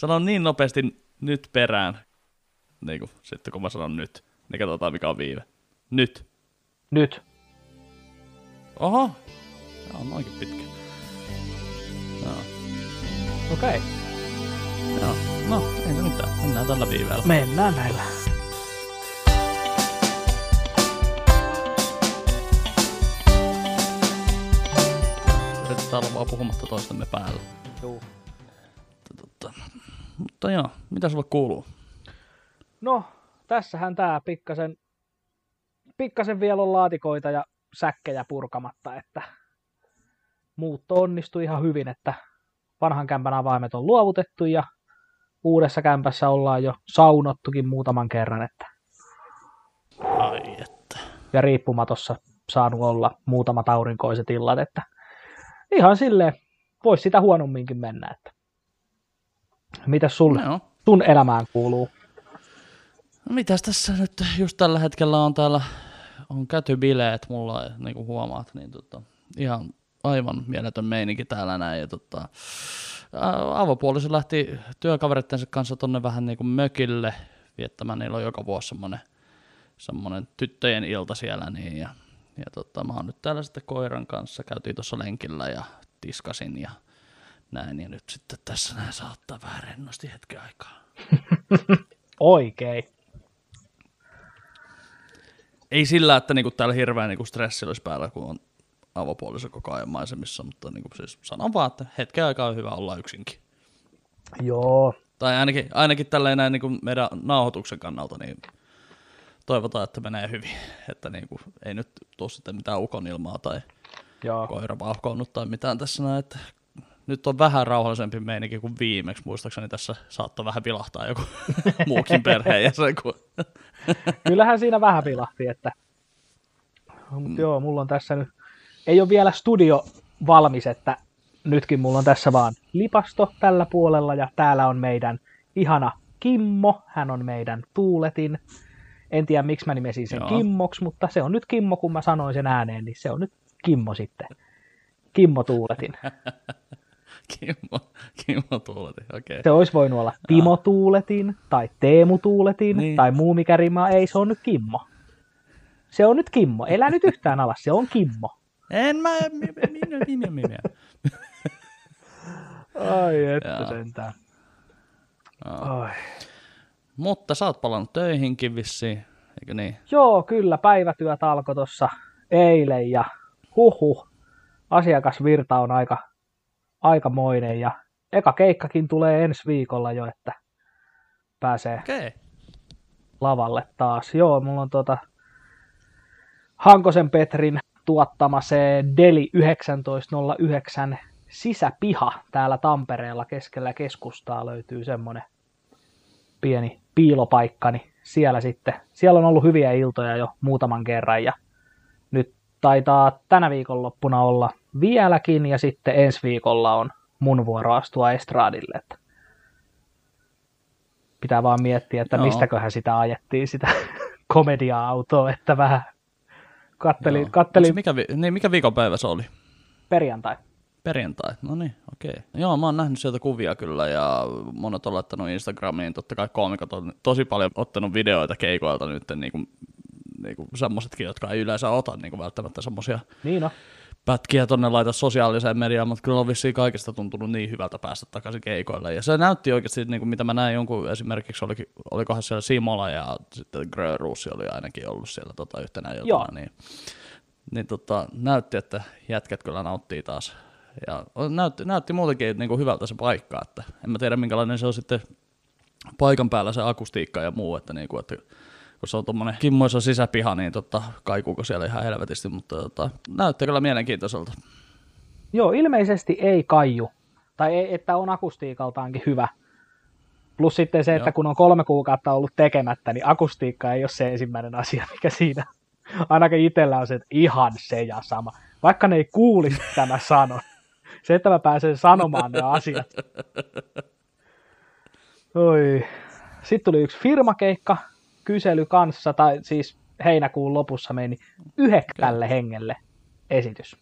Sano niin nopeasti nyt perään, niin kuin, sitten kun mä sanon nyt, niin katsotaan mikä on viive. Nyt. Nyt. Oho. Tämä on noinkin pitkä. Joo. Okei. Okay. Joo. No, ei se mitään. Mennään tällä viiveellä. Mennään näillä. Yritetään olla vaan puhumatta toistemme päällä. Juu. Totta. Mutta joo, mitä sulla kuuluu? No, tässähän tää pikkasen, pikkasen vielä on laatikoita ja säkkejä purkamatta, että muutto onnistui ihan hyvin, että vanhan kämpän avaimet on luovutettu ja uudessa kämpässä ollaan jo saunottukin muutaman kerran, että Ai että. ja riippumatossa saanut olla muutamat aurinkoiset illat, että ihan silleen voisi sitä huonomminkin mennä, että mitäs sulle, Joo. sun elämään kuuluu? No mitäs tässä nyt just tällä hetkellä on täällä, on käyty bileet mulla, niin kuin huomaat, niin tota, ihan aivan mieletön meininki täällä näin. Ja tota, avopuoliso lähti työkaverittensa kanssa tonne vähän niin kuin mökille viettämään. Niillä on joka vuosi semmoinen, semmoinen tyttöjen ilta siellä. Niin, ja, ja tota, mä oon nyt täällä sitten koiran kanssa. Käytiin tuossa lenkillä ja tiskasin ja näin. Ja nyt sitten tässä näin saattaa vähän rennosti hetken aikaa. Oikein. ei sillä, että niinku täällä hirveä niinku stressi olisi päällä, kun on avopuoliso koko ajan maisemissa, mutta niinku siis sanon vaan, että hetken aikaa on hyvä olla yksinkin. Joo, Tai ainakin, ainakin tälleen näin niinku meidän nauhoituksen kannalta, niin toivotaan, että menee hyvin. Että niinku, ei nyt tule sitten mitään ukonilmaa tai joo. koira vauhkoonnut tai mitään tässä näin, että nyt on vähän rauhallisempi meininki kuin viimeksi. Muistaakseni tässä saattoi vähän vilahtaa joku muukin perheenjäsen, kun Kyllähän siinä vähän vilahti, että Mut joo, mulla on tässä nyt, ei ole vielä studio valmis, että nytkin mulla on tässä vaan lipasto tällä puolella ja täällä on meidän ihana Kimmo, hän on meidän tuuletin. En tiedä miksi mä nimesin sen Joo. Kimmoksi, mutta se on nyt Kimmo, kun mä sanoin sen ääneen, niin se on nyt Kimmo sitten. Kimmo tuuletin. Kimmo, Kimmo tuuleti, okei. Okay. Se olisi voinut olla Timo Tuuletin tai Teemu Tuuletin Niin. tai muu mikä rimaa. Ei, se on nyt Kimmo. Se on nyt Kimmo. Elä nyt yhtään alas, se on Kimmo. En mä, minä, minä, minä. Ai että sentään. Ai. Mutta sä oot palannut töihinkin vissiin, eikö niin? Joo, kyllä, päivätyöt alkoi tuossa eilen ja huhu, asiakasvirta on aika, aikamoinen ja eka keikkakin tulee ensi viikolla jo, että pääsee. Okay. lavalle taas. Joo, mulla on tota Hankosen Petrin tuottama se Deli 1909 sisäpiha täällä Tampereella keskellä keskustaa löytyy semmonen pieni piilopaikka, niin siellä sitten, siellä on ollut hyviä iltoja jo muutaman kerran ja nyt taitaa tänä viikonloppuna olla vieläkin ja sitten ensi viikolla on mun vuoro astua estraadille, että pitää vaan miettiä, että Joo. mistäköhän sitä ajettiin sitä komedia-autoa, että vähän kattelin, Joo. kattelin Mikä, vi- niin, mikä viikonpäivä se oli? perjantai. Perjantai, no niin, okei. Okay. Joo, mä oon nähnyt sieltä kuvia kyllä ja monet on laittanut Instagramiin, totta kai koomikot on tosi paljon ottanut videoita keikoilta nyt, niin kuin, niin kuin semmoisetkin, jotka ei yleensä ota niin kuin välttämättä semmoisia Niin no, pätkiä tonne laita sosiaaliseen mediaan, mutta kyllä on vissiin kaikista tuntunut niin hyvältä päästä takaisin keikoille. Ja se näytti oikeasti, niin kuin mitä mä näin jonkun, esimerkiksi olikin, olikohan siellä Simola ja sitten Grönruussi oli ainakin ollut siellä tota, yhtenä iltana, Joo. niin, niin tota, näytti, että jätkät kyllä nauttii taas. Ja näytti, näytti muutenkin niin kuin hyvältä se paikka, että en mä tiedä minkälainen se on sitten paikan päällä se akustiikka ja muu, että, niin kuin, että kun se on tuommoinen kimmoisa sisäpiha, niin tota, kaikuuko siellä ihan helvetisti, mutta tota, näyttää kyllä mielenkiintoiselta. joo, ilmeisesti ei kaiju, tai ei, että on akustiikaltaankin hyvä. Plus sitten se, että Joo. kun on kolme kuukautta ollut tekemättä, niin akustiikka ei ole se ensimmäinen asia, mikä siinä ainakin itsellä on se, että ihan se ja sama. Vaikka ne ei kuulisi, mitä mä sanon. Se, että mä pääsen sanomaan ne asiat. Oi. Sitten tuli yksi firmakeikka, kysely kanssa, tai siis heinäkuun lopussa meni yhdeksälle hengelle esitys.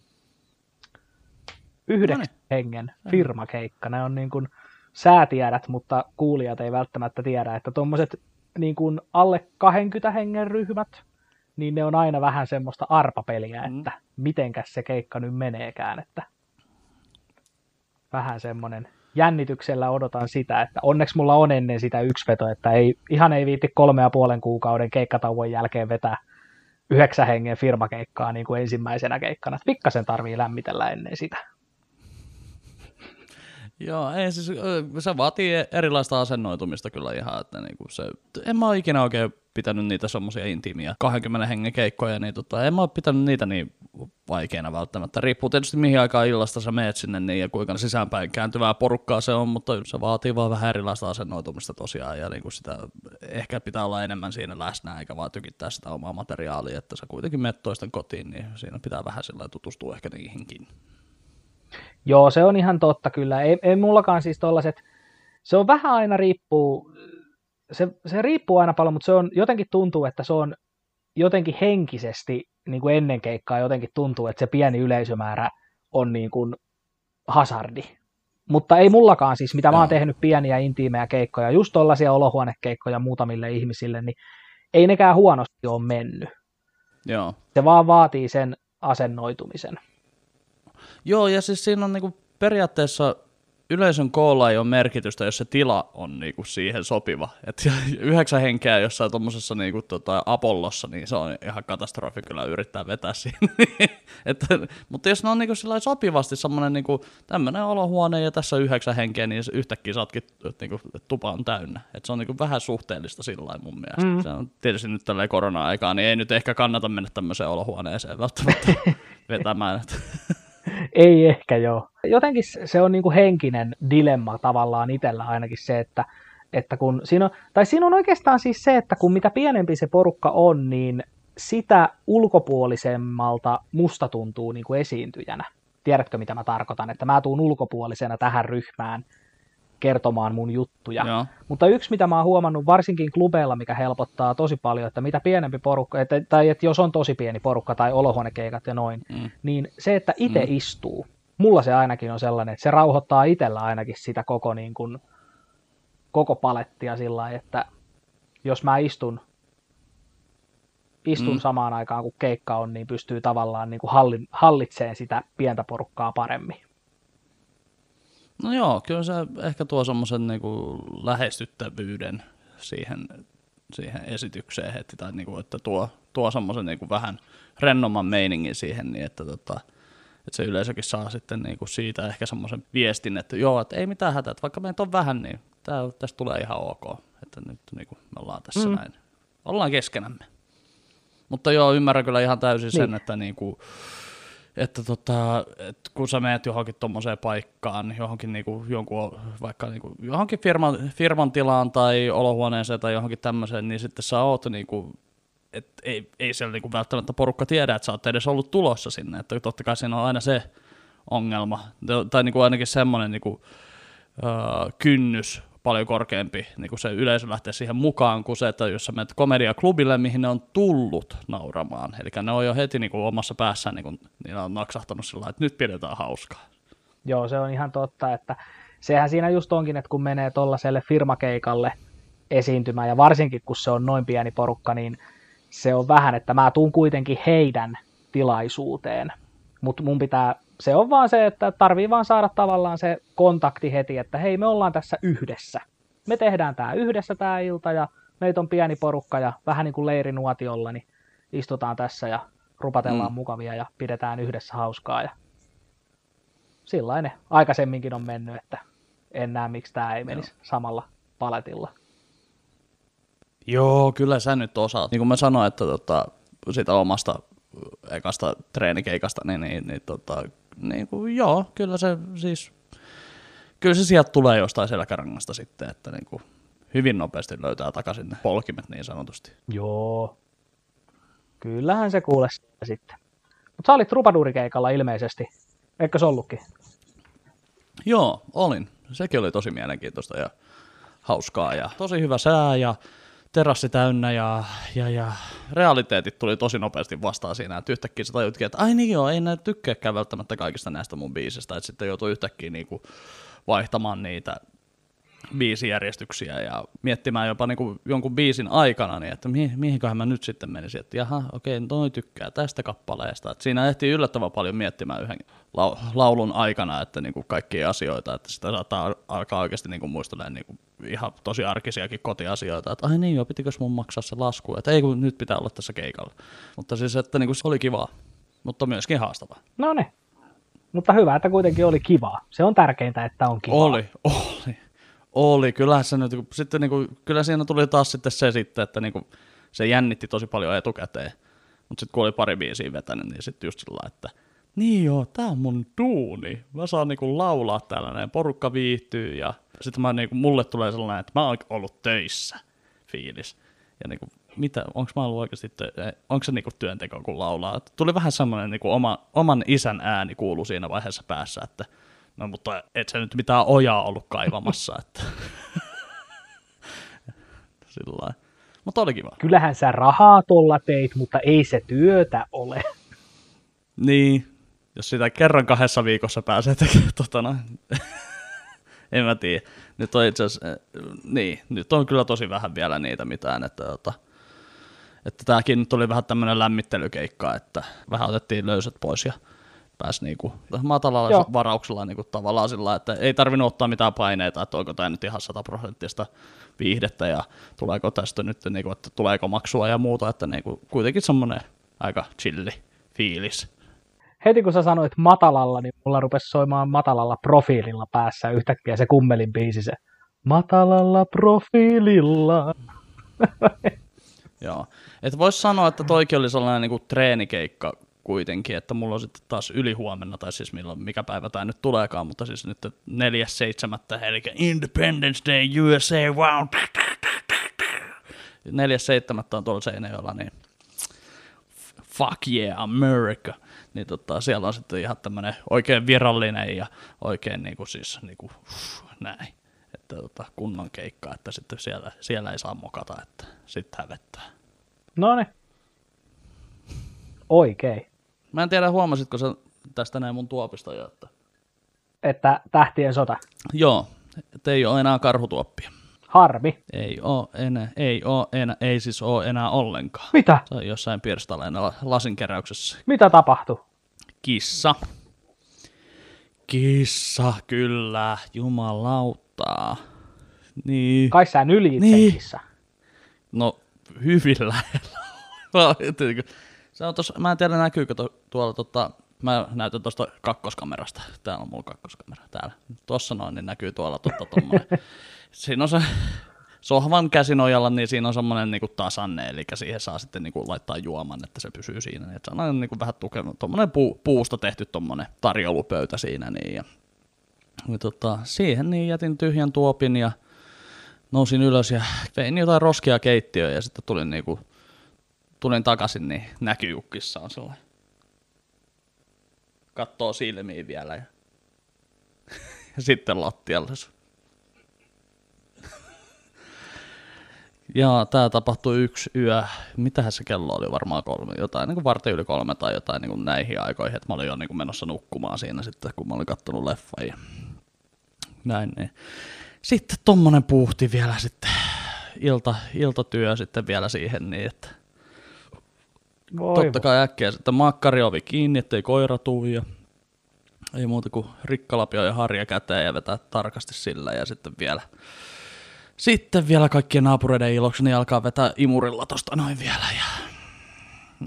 Yhdeksän Noniin. hengen firmakeikka. Ne on niin kuin sä tiedät, mutta kuulijat ei välttämättä tiedä, että tuommoiset niin kuin alle 20 hengen ryhmät, niin ne on aina vähän semmoista arpapeliä, mm. että mitenkäs se keikka nyt meneekään, että vähän semmoinen jännityksellä odotan sitä, että onneksi mulla on ennen sitä yksi veto, että ei, ihan ei viitti kolme ja puolen kuukauden keikkatauon jälkeen vetää yhdeksän hengen firmakeikkaa niin kuin ensimmäisenä keikkana. Pikkasen tarvii lämmitellä ennen sitä. Joo, ei siis, se vaatii erilaista asennoitumista kyllä ihan, että niinku se, en mä ikinä oikein pitänyt niitä semmoisia intiimiä 20 hengen keikkoja, niin tota, en mä ole pitänyt niitä niin vaikeina välttämättä. Riippuu tietysti mihin aikaan illasta sä meet sinne niin, ja kuinka sisäänpäin kääntyvää porukkaa se on, mutta se vaatii vaan vähän erilaista asennoitumista tosiaan, ja niin kuin sitä ehkä pitää olla enemmän siinä läsnä, eikä vaan tykittää sitä omaa materiaalia, että sä kuitenkin menet toisten kotiin, niin siinä pitää vähän sillä tutustua ehkä niihinkin. Joo, se on ihan totta kyllä. Ei, ei mullakaan siis tollaset, se on vähän aina riippuu, se, se riippuu aina paljon, mutta se on, jotenkin tuntuu, että se on jotenkin henkisesti niin kuin ennen keikkaa jotenkin tuntuu, että se pieni yleisömäärä on niin kuin hasardi. Mutta ei mullakaan siis, mitä mä oon tehnyt pieniä intiimejä keikkoja, just tollaisia olohuonekeikkoja muutamille ihmisille, niin ei nekään huonosti ole mennyt. Joo. Se vaan vaatii sen asennoitumisen. Joo, ja siis siinä on niinku periaatteessa yleisön koolla ei ole merkitystä, jos se tila on niinku siihen sopiva. Et yhdeksän henkeä jossain tuommoisessa niinku tota Apollossa, niin se on ihan katastrofi kyllä yrittää vetää siinä. Et, mutta jos ne on niinku sopivasti semmoinen niinku, tämmöinen olohuone ja tässä yhdeksän henkeä, niin yhtäkkiä saatkin, että niinku, tupa on täynnä. Et se on niinku vähän suhteellista sillä mun mielestä. Mm. Se on tietysti nyt tällä korona-aikaa, niin ei nyt ehkä kannata mennä tämmöiseen olohuoneeseen välttämättä vetämään. Ei ehkä joo. Jotenkin se on niin kuin henkinen dilemma tavallaan itsellä ainakin se, että, että kun siinä on, tai siinä on oikeastaan siis se, että kun mitä pienempi se porukka on, niin sitä ulkopuolisemmalta musta tuntuu niin kuin esiintyjänä. Tiedätkö, mitä mä tarkoitan? Että mä tuun ulkopuolisena tähän ryhmään kertomaan mun juttuja. Joo. Mutta yksi, mitä mä oon huomannut varsinkin klubeilla, mikä helpottaa tosi paljon, että mitä pienempi porukka, että, tai että jos on tosi pieni porukka tai olohuonekeikat ja noin, mm. niin se, että itse mm. istuu, mulla se ainakin on sellainen, että se rauhoittaa itsellä ainakin sitä koko, niin kuin, koko palettia sillä lailla, että jos mä istun, istun mm. samaan aikaan kun keikka on, niin pystyy tavallaan niin kuin hallitseen sitä pientä porukkaa paremmin. No joo, kyllä se ehkä tuo semmoisen niinku lähestyttävyyden siihen, siihen esitykseen heti, tai niinku, että tuo, tuo semmoisen niinku vähän rennomman meiningin siihen, niin että, tota, että se yleisökin saa sitten niinku siitä ehkä semmoisen viestin, että joo, että ei mitään hätää, että vaikka meitä on vähän, niin tää, tästä tulee ihan ok, että nyt niinku me ollaan tässä mm. näin, ollaan keskenämme. Mutta joo, ymmärrän kyllä ihan täysin sen, niin. että niinku, että tota, et kun sä menet johonkin tuommoiseen paikkaan, johonkin niinku, jonkun, vaikka niinku, johonkin firman, firman tilaan tai olohuoneeseen tai johonkin tämmöiseen, niin sitten sä oot niinku, et ei, ei siellä niinku välttämättä porukka tiedä, että sä oot edes ollut tulossa sinne, että totta kai siinä on aina se ongelma, tai niinku ainakin semmoinen niinku, öö, kynnys paljon korkeampi niin kuin se yleisö lähtee siihen mukaan kuin se, että jos sä menet komediaklubille, mihin ne on tullut nauramaan. Eli ne on jo heti niin kuin omassa päässään, niin kuin, niin on naksahtanut sillä että nyt pidetään hauskaa. Joo, se on ihan totta, että sehän siinä just onkin, että kun menee tuollaiselle firmakeikalle esiintymään, ja varsinkin kun se on noin pieni porukka, niin se on vähän, että mä tuun kuitenkin heidän tilaisuuteen, mutta mun pitää se on vaan se, että tarvii vaan saada tavallaan se kontakti heti, että hei me ollaan tässä yhdessä. Me tehdään tämä yhdessä tämä ilta ja meitä on pieni porukka ja vähän niin kuin leirinuotiolla, niin istutaan tässä ja rupatellaan mm. mukavia ja pidetään yhdessä hauskaa. Ja sillainen aikaisemminkin on mennyt, että en näe miksi tämä ei menisi Joo. samalla paletilla. Joo, kyllä sä nyt osaat. Niin kuin mä sanoin, että tota, sitä omasta ekasta treenikeikasta, niin, niin, niin tota, niin kuin, joo, kyllä se siis, kyllä se sieltä tulee jostain selkärangasta sitten, että niin kuin, hyvin nopeasti löytää takaisin ne polkimet niin sanotusti. Joo, kyllähän se kuulee sitten. Mutta sä olit Trupadurikeikalla ilmeisesti, eikö se ollutkin? Joo, olin. Sekin oli tosi mielenkiintoista ja hauskaa ja tosi hyvä sää ja terassi täynnä ja, ja, ja realiteetit tuli tosi nopeasti vastaan siinä, että yhtäkkiä sä tajutkin, että ai niin joo, ei näitä tykkääkään välttämättä kaikista näistä mun biisistä, että sitten joutuu yhtäkkiä niinku vaihtamaan niitä biisijärjestyksiä ja miettimään jopa niin kuin jonkun biisin aikana, niin että mihin, mihinköhän mä nyt sitten menisin, että jaha, okei, toi tykkää tästä kappaleesta. Että siinä ehtii yllättävän paljon miettimään yhden laulun aikana, että niin kuin kaikkia asioita, että sitä saattaa alkaa oikeasti niin kuin muistelemaan niin kuin ihan tosi arkisiakin kotiasioita, että ai niin joo, pitikö mun maksaa se lasku, että ei kun nyt pitää olla tässä keikalla. Mutta siis, että niin kuin se oli kivaa, mutta myöskin haastavaa. No ne. Mutta hyvä, että kuitenkin oli kivaa. Se on tärkeintä, että on kivaa. Oli, oli. Oli, kyllä se nyt, sitten niin kuin, kyllä siinä tuli taas sitten se sitten, että niin kuin, se jännitti tosi paljon etukäteen. Mutta sitten kun oli pari biisiä vetänyt, niin sitten just sillä että niin joo, tää on mun duuni. Mä saan niinku laulaa tällainen, porukka viihtyy ja sitten mä niinku, mulle tulee sellainen, että mä oon ollut töissä fiilis. Ja niinku, mitä, onko mä ollut oikeasti, onko se niinku työnteko kun laulaa. Tuli vähän semmoinen niinku oma, oman isän ääni kuulu siinä vaiheessa päässä, että No mutta et sä nyt mitään ojaa ollut kaivamassa, että sillä Mutta oli kiva. Kyllähän sä rahaa tuolla teit, mutta ei se työtä ole. Niin, jos sitä kerran kahdessa viikossa pääsee tekemään, tota no, en mä tiedä. Nyt on itse asiassa, niin, nyt on kyllä tosi vähän vielä niitä mitään, että, tota, että tämäkin nyt oli vähän tämmöinen lämmittelykeikka, että vähän otettiin löysät pois ja pääsi niinku matalalla Joo. varauksella niinku tavallaan sillä, että ei tarvinnut ottaa mitään paineita, että onko tämä nyt ihan sataprosenttista viihdettä ja tuleeko tästä nyt, niinku, että tuleeko maksua ja muuta, että niinku, kuitenkin semmoinen aika chilli fiilis. Heti kun sä sanoit matalalla, niin mulla rupesi soimaan matalalla profiililla päässä yhtäkkiä se kummelin biisi se matalalla profiililla. Joo, että voisi sanoa, että toikin oli sellainen niinku treenikeikka kuitenkin, että mulla on sitten taas ylihuomenna, tai siis milloin, mikä päivä tämä nyt tuleekaan, mutta siis nyt 4.7. eli Independence Day USA, wow! 4.7. on tuolla Seinäjoella, niin fuck yeah, America. Niin tota, siellä on sitten ihan tämmöinen oikein virallinen ja oikein niinku siis niinku, näin. Että tota, kunnon keikka, että sitten siellä, siellä ei saa mokata, että sitten hävettää. No niin. Oikein. Mä en tiedä, huomasitko sä tästä näin mun tuopista jo, että... Että tähtien sota. Joo, että ei ole enää karhutuoppia. Harmi. Ei oo enää, ei oo enää, ei siis oo enää ollenkaan. Mitä? Se on jossain pirstaleena lasinkeräyksessä. Mitä tapahtui? Kissa. Kissa, kyllä, jumalauttaa. Niin. Kai sä nyli niin. kissa. No, hyvin lähellä. Se on tossa, mä en tiedä näkyykö to, tuolla, tota, mä näytän tuosta kakkoskamerasta. Täällä on mulla kakkoskamera täällä. Tuossa noin, niin näkyy tuolla totta tommonen. Siinä on se sohvan käsinojalla, niin siinä on semmoinen niin tasanne, eli siihen saa sitten niin kuin, laittaa juoman, että se pysyy siinä. Niin, että se on niin kuin, vähän tukenut, tuommoinen puu, puusta tehty tuommoinen tarjoulupöytä siinä. Niin, ja, ja tota, siihen niin jätin tyhjän tuopin ja nousin ylös ja vein jotain roskia keittiöön ja sitten tulin niin tulin takaisin, niin näkyjukkissa on sellainen. Kattoo silmiin vielä ja, ja sitten lattialle. Ja tämä tapahtui yksi yö, mitähän se kello oli varmaan kolme, jotain niin kuin varten yli kolme tai jotain niin kuin näihin aikoihin, että mä olin jo niin kuin menossa nukkumaan siinä sitten, kun mä olin kattonut leffan ja näin. Niin. Sitten tommonen puhti vielä sitten, ilta, iltatyö sitten vielä siihen niin, että voi Totta kai äkkiä sitten makkari ovi kiinni, ettei koira tuu ja ei muuta kuin rikkalapio ja harja käteen ja vetää tarkasti sillä ja sitten vielä sitten vielä kaikkien naapureiden iloksi niin alkaa vetää imurilla tosta noin vielä ja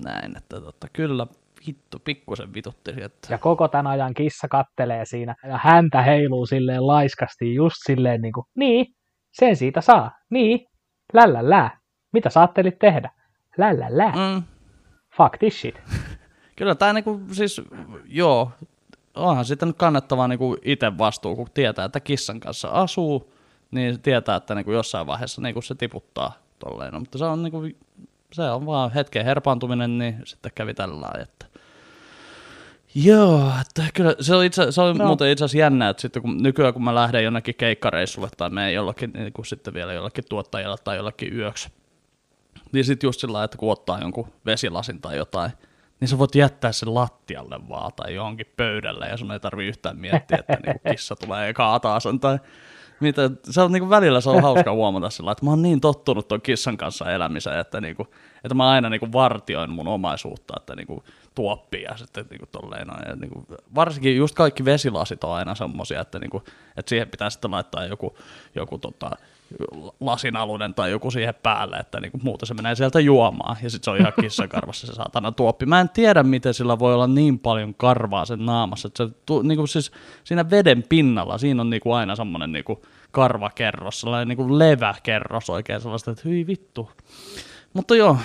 näin, että totta, kyllä vittu, pikkusen vitutti. Että... Ja koko tämän ajan kissa kattelee siinä ja häntä heiluu silleen laiskasti just silleen niin kuin, niin, sen siitä saa, niin, lällä lää, mitä sä ajattelit tehdä, lällä lää. Mm, fuck this shit. Kyllä tämä niinku, siis, joo, onhan sitten nyt kannattavaa niinku itse vastuu, kun tietää, että kissan kanssa asuu, niin tietää, että niinku jossain vaiheessa niinku se tiputtaa tolleen. No, mutta se on, niinku, se on vaan hetken herpaantuminen, niin sitten kävi tällä lailla, että Joo, että kyllä se on, itse, se on no. muuten itse asiassa jännä, että sitten kun, nykyään kun mä lähden jonnekin keikkareissulle tai menen jollakin, niin kuin sitten vielä jollakin tuottajalle tai jollakin yöksi, niin sitten just sillä että kun ottaa jonkun vesilasin tai jotain, niin sä voit jättää sen lattialle vaan tai johonkin pöydälle ja sun ei tarvi yhtään miettiä, että niinku kissa tulee ja kaataa sen tai mitä, se on niin kuin välillä se on hauska huomata sillä, että mä oon niin tottunut ton kissan kanssa elämiseen, että, niin kuin, että mä aina niin kuin vartioin mun omaisuutta, että niin kuin tuoppia ja sitten niin kuin tolleen noin. Ja niin kuin, varsinkin just kaikki vesilasit on aina semmosia, että, niin kuin, että siihen pitää sitten laittaa joku, joku tota, lasinalunen tai joku siihen päälle, että niinku muuta se menee sieltä juomaan, ja sitten se on ihan kissakarvassa se saatana tuoppi. Mä en tiedä, miten sillä voi olla niin paljon karvaa sen naamassa, että se, tu, niinku siis siinä veden pinnalla, siinä on niinku aina semmoinen niinku karvakerros, sellainen niinku leväkerros oikein sellaista, että hyi vittu. Mutta joo,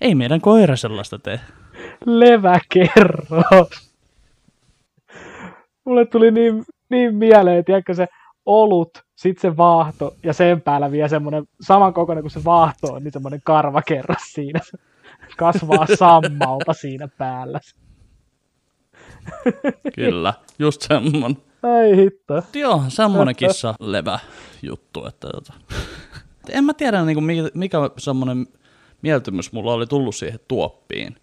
ei meidän koira sellaista tee. Leväkerros. Mulle tuli niin, niin mieleen, että se olut, sitten se vaahto ja sen päällä vielä semmoinen samankokoinen kuin se vaahto on, niin semmoinen karvakerras siinä. Kasvaa sammalta siinä päällä. Kyllä, just semmoinen. Ai hitto. Joo, semmoinen kissa levä juttu. Että, tota. En mä tiedä, niin kuin, mikä, mikä semmoinen mieltymys mulla oli tullut siihen tuoppiin.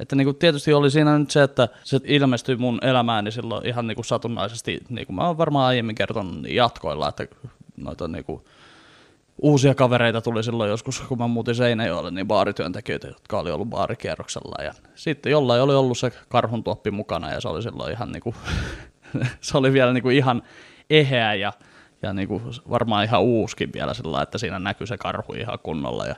Että niin kuin tietysti oli siinä nyt se, että se ilmestyi mun elämääni silloin ihan niin kuin satunnaisesti, niin kuin mä oon varmaan aiemmin kertonut niin jatkoilla, että noita kuin uusia kavereita tuli silloin joskus, kun mä muutin Seinäjoelle, niin baarityöntekijöitä, jotka oli ollut baarikierroksella. Ja sitten jollain oli ollut se karhun tuoppi mukana ja se oli silloin ihan niin kuin, se oli vielä niin kuin ihan eheä ja, ja niin kuin varmaan ihan uuskin vielä sillä että siinä näkyy se karhu ihan kunnolla. Ja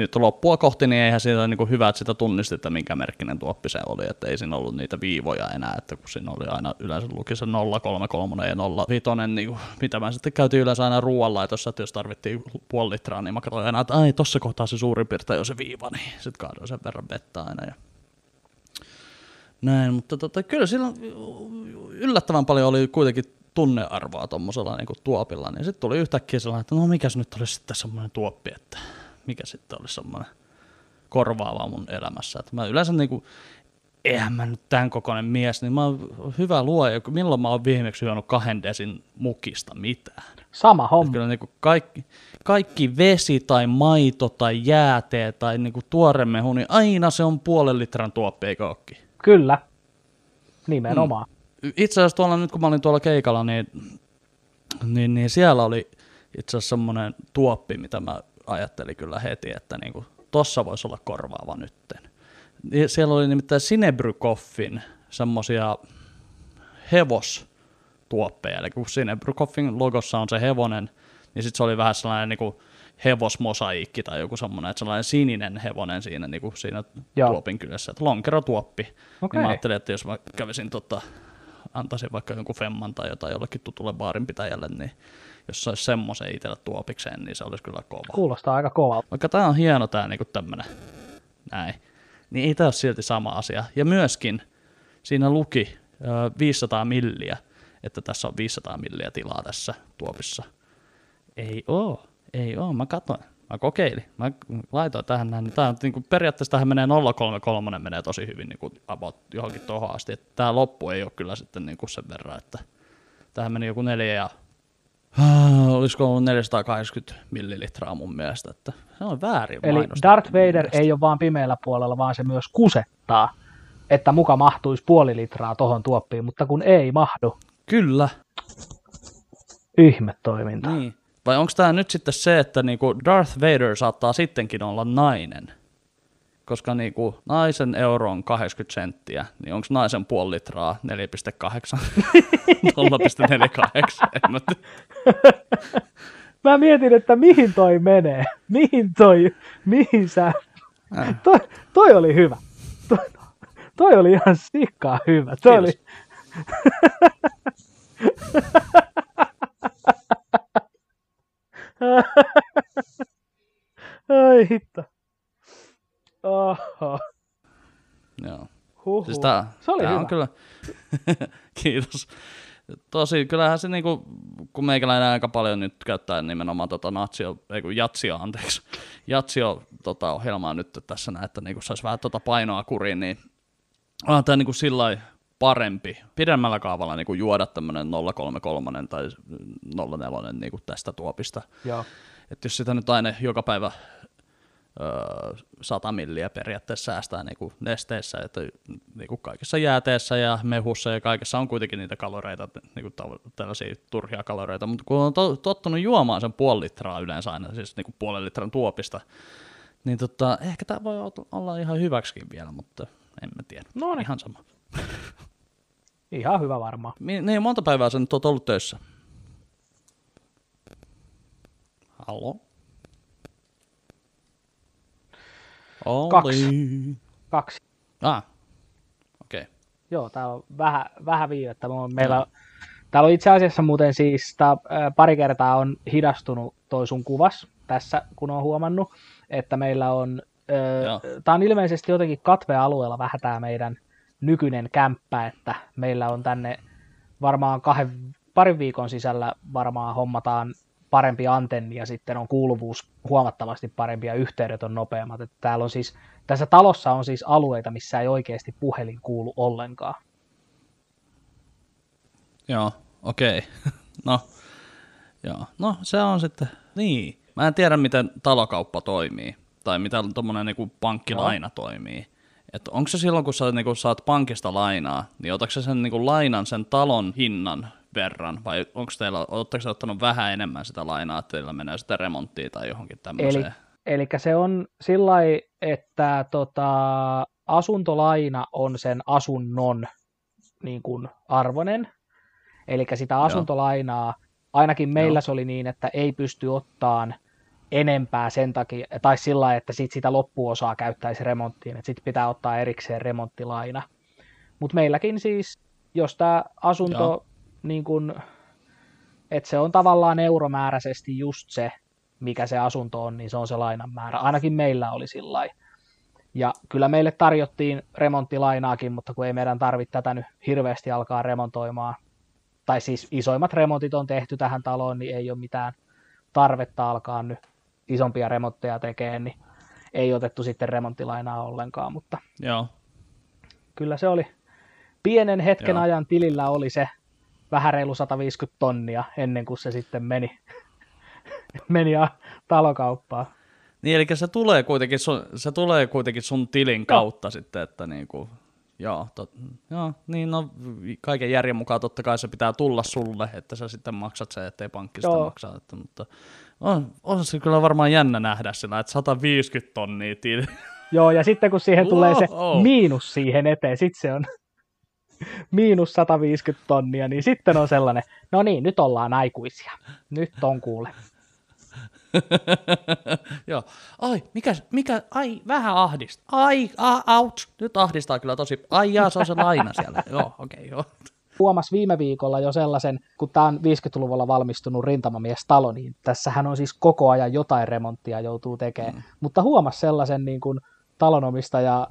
nyt loppua kohti, niin eihän siitä niin kuin hyvä, että sitä tunnisti, että minkä merkkinen tuoppi se oli, että ei siinä ollut niitä viivoja enää, että kun siinä oli aina yleensä luki se 033 ja 05, niin kuin, mitä mä sitten käytiin yleensä aina ruoanlaitossa, että jos tarvittiin puoli litraa, niin mä katsoin aina, että ai tossa kohtaa se suurin piirtein jo se viiva, niin sitten kaadoin sen verran vettä aina ja näin, mutta tota, kyllä sillä yllättävän paljon oli kuitenkin tunnearvoa tuommoisella niin tuopilla, niin sitten tuli yhtäkkiä sellainen, että no mikäs nyt olisi sitten semmoinen tuoppi, että mikä sitten olisi semmoinen korvaava mun elämässä. Että mä yleensä niinku, eihän mä nyt tämän kokoinen mies, niin mä oon hyvä luoja, milloin mä oon viimeksi juonut kahden desin mukista mitään. Sama homma. Kyllä niinku kaikki, kaikki vesi tai maito tai jäätee tai niinku tuoremehu, niin aina se on puolen litran tuoppi, eikö ookin? Kyllä, nimenomaan. Hmm. Itse asiassa tuolla nyt kun mä olin tuolla keikalla, niin, niin, niin siellä oli itse asiassa semmoinen tuoppi, mitä mä ajatteli kyllä heti, että niin kuin, tossa voisi olla korvaava nytten. Siellä oli nimittäin Sinebrykoffin semmosia hevostuoppeja, eli kun Sinebrykoffin logossa on se hevonen, niin sitten se oli vähän sellainen niin kuin hevosmosaiikki tai joku semmoinen, että sellainen sininen hevonen siinä, niin kuin siinä Joo. tuopin kylässä, että lonkerotuoppi. Okay. Niin mä ajattelin, että jos mä kävisin tota, antaisin vaikka jonkun femman tai jotain jollekin tutulle baarinpitäjälle, niin jos saisi semmoisen itsellä tuopikseen, niin se olisi kyllä kova. Kuulostaa aika kova. Vaikka tämä on hieno tämä niinku tämmöinen, näin, niin ei tämä ole silti sama asia. Ja myöskin siinä luki ö, 500 milliä, että tässä on 500 milliä tilaa tässä tuopissa. Ei oo, ei oo, mä katsoin. Mä kokeilin, mä laitoin tähän näin. Tää on, niin kuin, periaatteessa tähän menee 033 menee tosi hyvin niin kuin about johonkin tuohon asti. Tää loppu ei ole kyllä sitten niin kuin sen verran, että tähän meni joku neljä ja olisiko ollut 480 millilitraa mun mielestä, että se on väärin Eli Darth Vader ei ole vaan pimeällä puolella, vaan se myös kusettaa, että muka mahtuisi puoli litraa tohon tuoppiin, mutta kun ei mahdu. Kyllä. Ihme toiminta. Niin. Vai onko tämä nyt sitten se, että niinku Darth Vader saattaa sittenkin olla nainen? Koska niin kuin naisen euro on 80 senttiä, niin onko naisen puoli litraa 4,8? 0,48. Mä mietin, että mihin toi menee. Mihin toi, mihin sä... Äh. Toi, toi oli hyvä. Toi, toi oli ihan sikkaa hyvä. Toi oli... Ai hitto. Oho. Joo. Huhhuh. Siis tää, se oli tää hyvä. on kyllä, kiitos. Tosi, kyllähän se niinku, kun meikäläinen aika paljon nyt käyttää nimenomaan tota natsio, ei kun jatsio, anteeksi, jatsio tota ohjelmaa nyt tässä näin, että niinku saisi vähän tota painoa kuriin, niin on tämä niinku sillä parempi pidemmällä kaavalla niinku juoda tämmöinen 033 tai 04 niinku tästä tuopista. Joo. Että jos sitä nyt aina joka päivä 100 milliä periaatteessa säästää niin kuin nesteissä, että niin kuin kaikessa jääteessä ja mehussa ja kaikessa on kuitenkin niitä kaloreita, niin kuin tällaisia turhia kaloreita, mutta kun on to- tottunut juomaan sen puoli litraa yleensä aina, siis niin kuin puolen litran tuopista, niin tota, ehkä tämä voi olla ihan hyväksikin vielä, mutta en mä tiedä. No niin. Ihan sama. Ihan hyvä varmaan. Niin, monta päivää nyt oot ollut töissä? Hallo? Kaksi. Kaksi. Ah, okei. Okay. Joo, täällä on vähän, vähän viivettä. Meillä on, täällä on itse asiassa muuten siis tää, pari kertaa on hidastunut toi sun kuvas tässä, kun on huomannut, että meillä on, tämä on ilmeisesti jotenkin katvealueella vähän tämä meidän nykyinen kämppä, että meillä on tänne varmaan kahden, parin viikon sisällä varmaan hommataan parempi antenni ja sitten on kuuluvuus huomattavasti parempi ja yhteydet on nopeammat. Että täällä on siis, tässä talossa on siis alueita, missä ei oikeasti puhelin kuulu ollenkaan. Joo, okei. Okay. No, joo. no, se on sitten, niin. Mä en tiedä, miten talokauppa toimii, tai miten tuommoinen niinku pankkilaina no. toimii. Että onko se silloin, kun sä niinku saat pankista lainaa, niin otatko sen niinku lainan sen talon hinnan verran, vai onko teillä, oletteko ottanut vähän enemmän sitä lainaa, että teillä menee sitä remonttia tai johonkin tämmöiseen? Eli, eli se on sillä että tota, asuntolaina on sen asunnon niin kuin arvonen, eli sitä asuntolainaa, ainakin meillä Joo. se oli niin, että ei pysty ottaan enempää sen takia, tai sillä että sit sitä loppuosaa käyttäisi remonttiin, että sitten pitää ottaa erikseen remonttilaina. Mutta meilläkin siis, jos tämä asunto Joo niin kuin, että se on tavallaan euromääräisesti just se, mikä se asunto on, niin se on se lainan määrä. Ainakin meillä oli sillä Ja kyllä meille tarjottiin remonttilainaakin, mutta kun ei meidän tarvitse tätä nyt hirveästi alkaa remontoimaan, tai siis isoimmat remontit on tehty tähän taloon, niin ei ole mitään tarvetta alkaa nyt isompia remontteja tekemään, niin ei otettu sitten remonttilainaa ollenkaan, mutta Joo. kyllä se oli pienen hetken Joo. ajan tilillä oli se vähän reilu 150 tonnia ennen kuin se sitten meni, meni talokauppaan. Niin, eli se tulee kuitenkin sun, se tulee kuitenkin sun tilin kautta no. sitten, että niin kuin, joo, tot, joo, niin no kaiken järjen mukaan totta kai se pitää tulla sulle, että sä sitten maksat se, ettei pankki sitä maksaa, että, mutta on, on se kyllä varmaan jännä nähdä sillä, että 150 tonnia tili. Joo, ja sitten kun siihen tulee se miinus siihen eteen, sitten se on miinus 150 tonnia, niin sitten on sellainen, no niin, nyt ollaan aikuisia. Nyt on kuule. Joo. Ai, mikä, mikä, ai, vähän ahdistaa. Ai, a, out. Nyt ahdistaa kyllä tosi. Ai jaa, se on se laina siellä. joo, okei, okay, joo. Huomas viime viikolla jo sellaisen, kun tämä on 50-luvulla valmistunut rintamamies talo, niin tässähän on siis koko ajan jotain remonttia joutuu tekemään. Mm. Mutta huomas sellaisen niin kuin talonomistaja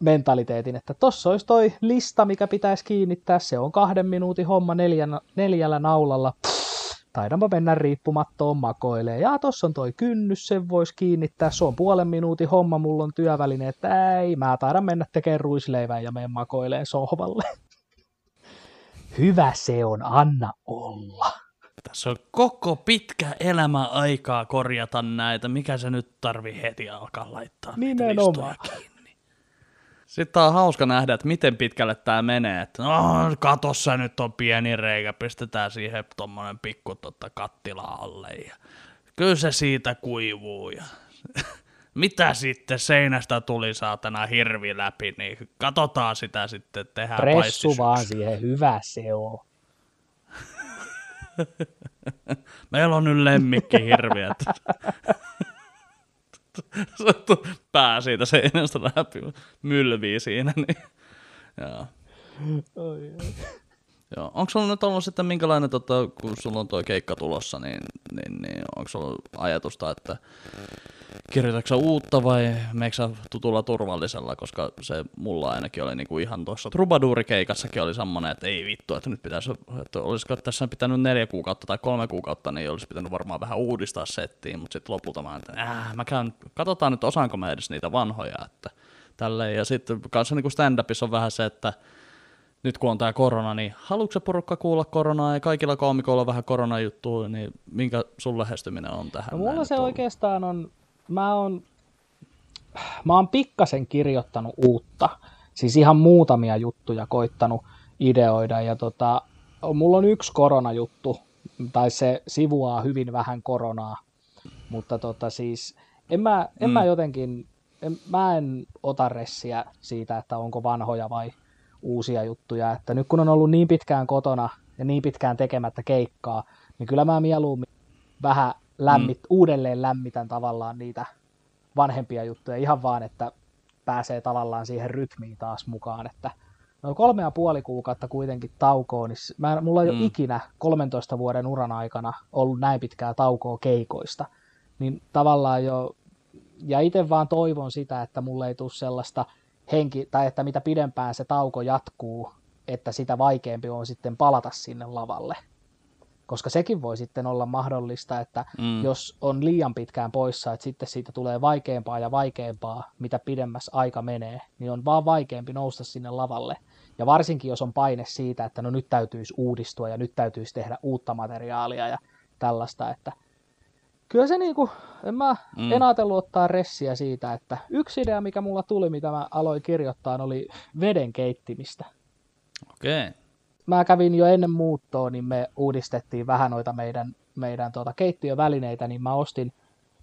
mentaliteetin, että tossa olisi toi lista, mikä pitäisi kiinnittää, se on kahden minuutin homma neljän, neljällä naulalla, taidanpa mennä riippumattoon makoilee. Ja tossa on toi kynnys, sen voisi kiinnittää, se on puolen minuutin homma, mulla on työväline, että ei, mä taidan mennä tekemään ruisleivän ja menen makoileen sohvalle. Hyvä se on, anna olla. Tässä on koko pitkä elämä aikaa korjata näitä, mikä se nyt tarvii heti alkaa laittaa Nimenomaan. Sitten on hauska nähdä, että miten pitkälle tämä menee. Että no, katossa nyt on pieni reikä, pistetään siihen tuommoinen pikku totta kattila alle. Ja kyllä se siitä kuivuu. Ja mitä sitten seinästä tuli saatana hirvi läpi, niin katsotaan sitä sitten, tehdään Pressu vaan siihen, hyvä se on. Meillä on nyt lemmikki hirviät. sattu pää siitä seinästä läpi, mylvii siinä. Niin. Joo. Oi, oi. Joo. Onko sulla nyt ollut sitten minkälainen, tota, kun sulla on tuo keikka tulossa, niin, niin, niin onko sulla ajatusta, että kirjoitatko uutta vai meikö tutulla turvallisella, koska se mulla ainakin oli niinku ihan tuossa Troubadour-keikassakin oli semmoinen, että ei vittu, että nyt pitäisi, että olisiko tässä pitänyt neljä kuukautta tai kolme kuukautta, niin olisi pitänyt varmaan vähän uudistaa settiin, mutta sitten lopulta mä, että äh, mä käyn, katsotaan nyt osaanko mä edes niitä vanhoja, että tälleen, ja sitten kanssa niin stand-upissa on vähän se, että nyt kun on tämä korona, niin haluatko se porukka kuulla koronaa ja kaikilla koomikoilla on vähän koronajuttua, niin minkä sun lähestyminen on tähän? No mulla se oikeastaan on mä oon mä oon pikkasen kirjoittanut uutta, siis ihan muutamia juttuja koittanut ideoida, ja tota, mulla on yksi koronajuttu, tai se sivuaa hyvin vähän koronaa, mutta tota siis, en mä, en mm. mä jotenkin, en, mä en ota ressiä siitä, että onko vanhoja vai uusia juttuja, että nyt kun on ollut niin pitkään kotona ja niin pitkään tekemättä keikkaa, niin kyllä mä mieluummin vähän lämmit, mm. uudelleen lämmitän tavallaan niitä vanhempia juttuja ihan vaan, että pääsee tavallaan siihen rytmiin taas mukaan, että no kolme ja puoli kuukautta kuitenkin taukoa, niin mä, mulla ei mm. ole ikinä 13 vuoden uran aikana ollut näin pitkää taukoa keikoista, niin tavallaan jo, ja itse vaan toivon sitä, että mulle ei tule sellaista henki, tai että mitä pidempään se tauko jatkuu, että sitä vaikeampi on sitten palata sinne lavalle koska sekin voi sitten olla mahdollista, että mm. jos on liian pitkään poissa, että sitten siitä tulee vaikeampaa ja vaikeampaa, mitä pidemmäs aika menee, niin on vaan vaikeampi nousta sinne lavalle. Ja varsinkin, jos on paine siitä, että no nyt täytyisi uudistua ja nyt täytyisi tehdä uutta materiaalia ja tällaista, että kyllä se niinku, en mä mm. en ajatellut ottaa ressiä siitä, että yksi idea, mikä mulla tuli, mitä mä aloin kirjoittaa, oli veden keittimistä. Okei. Okay mä kävin jo ennen muuttoa, niin me uudistettiin vähän noita meidän, meidän tuota keittiövälineitä, niin mä ostin,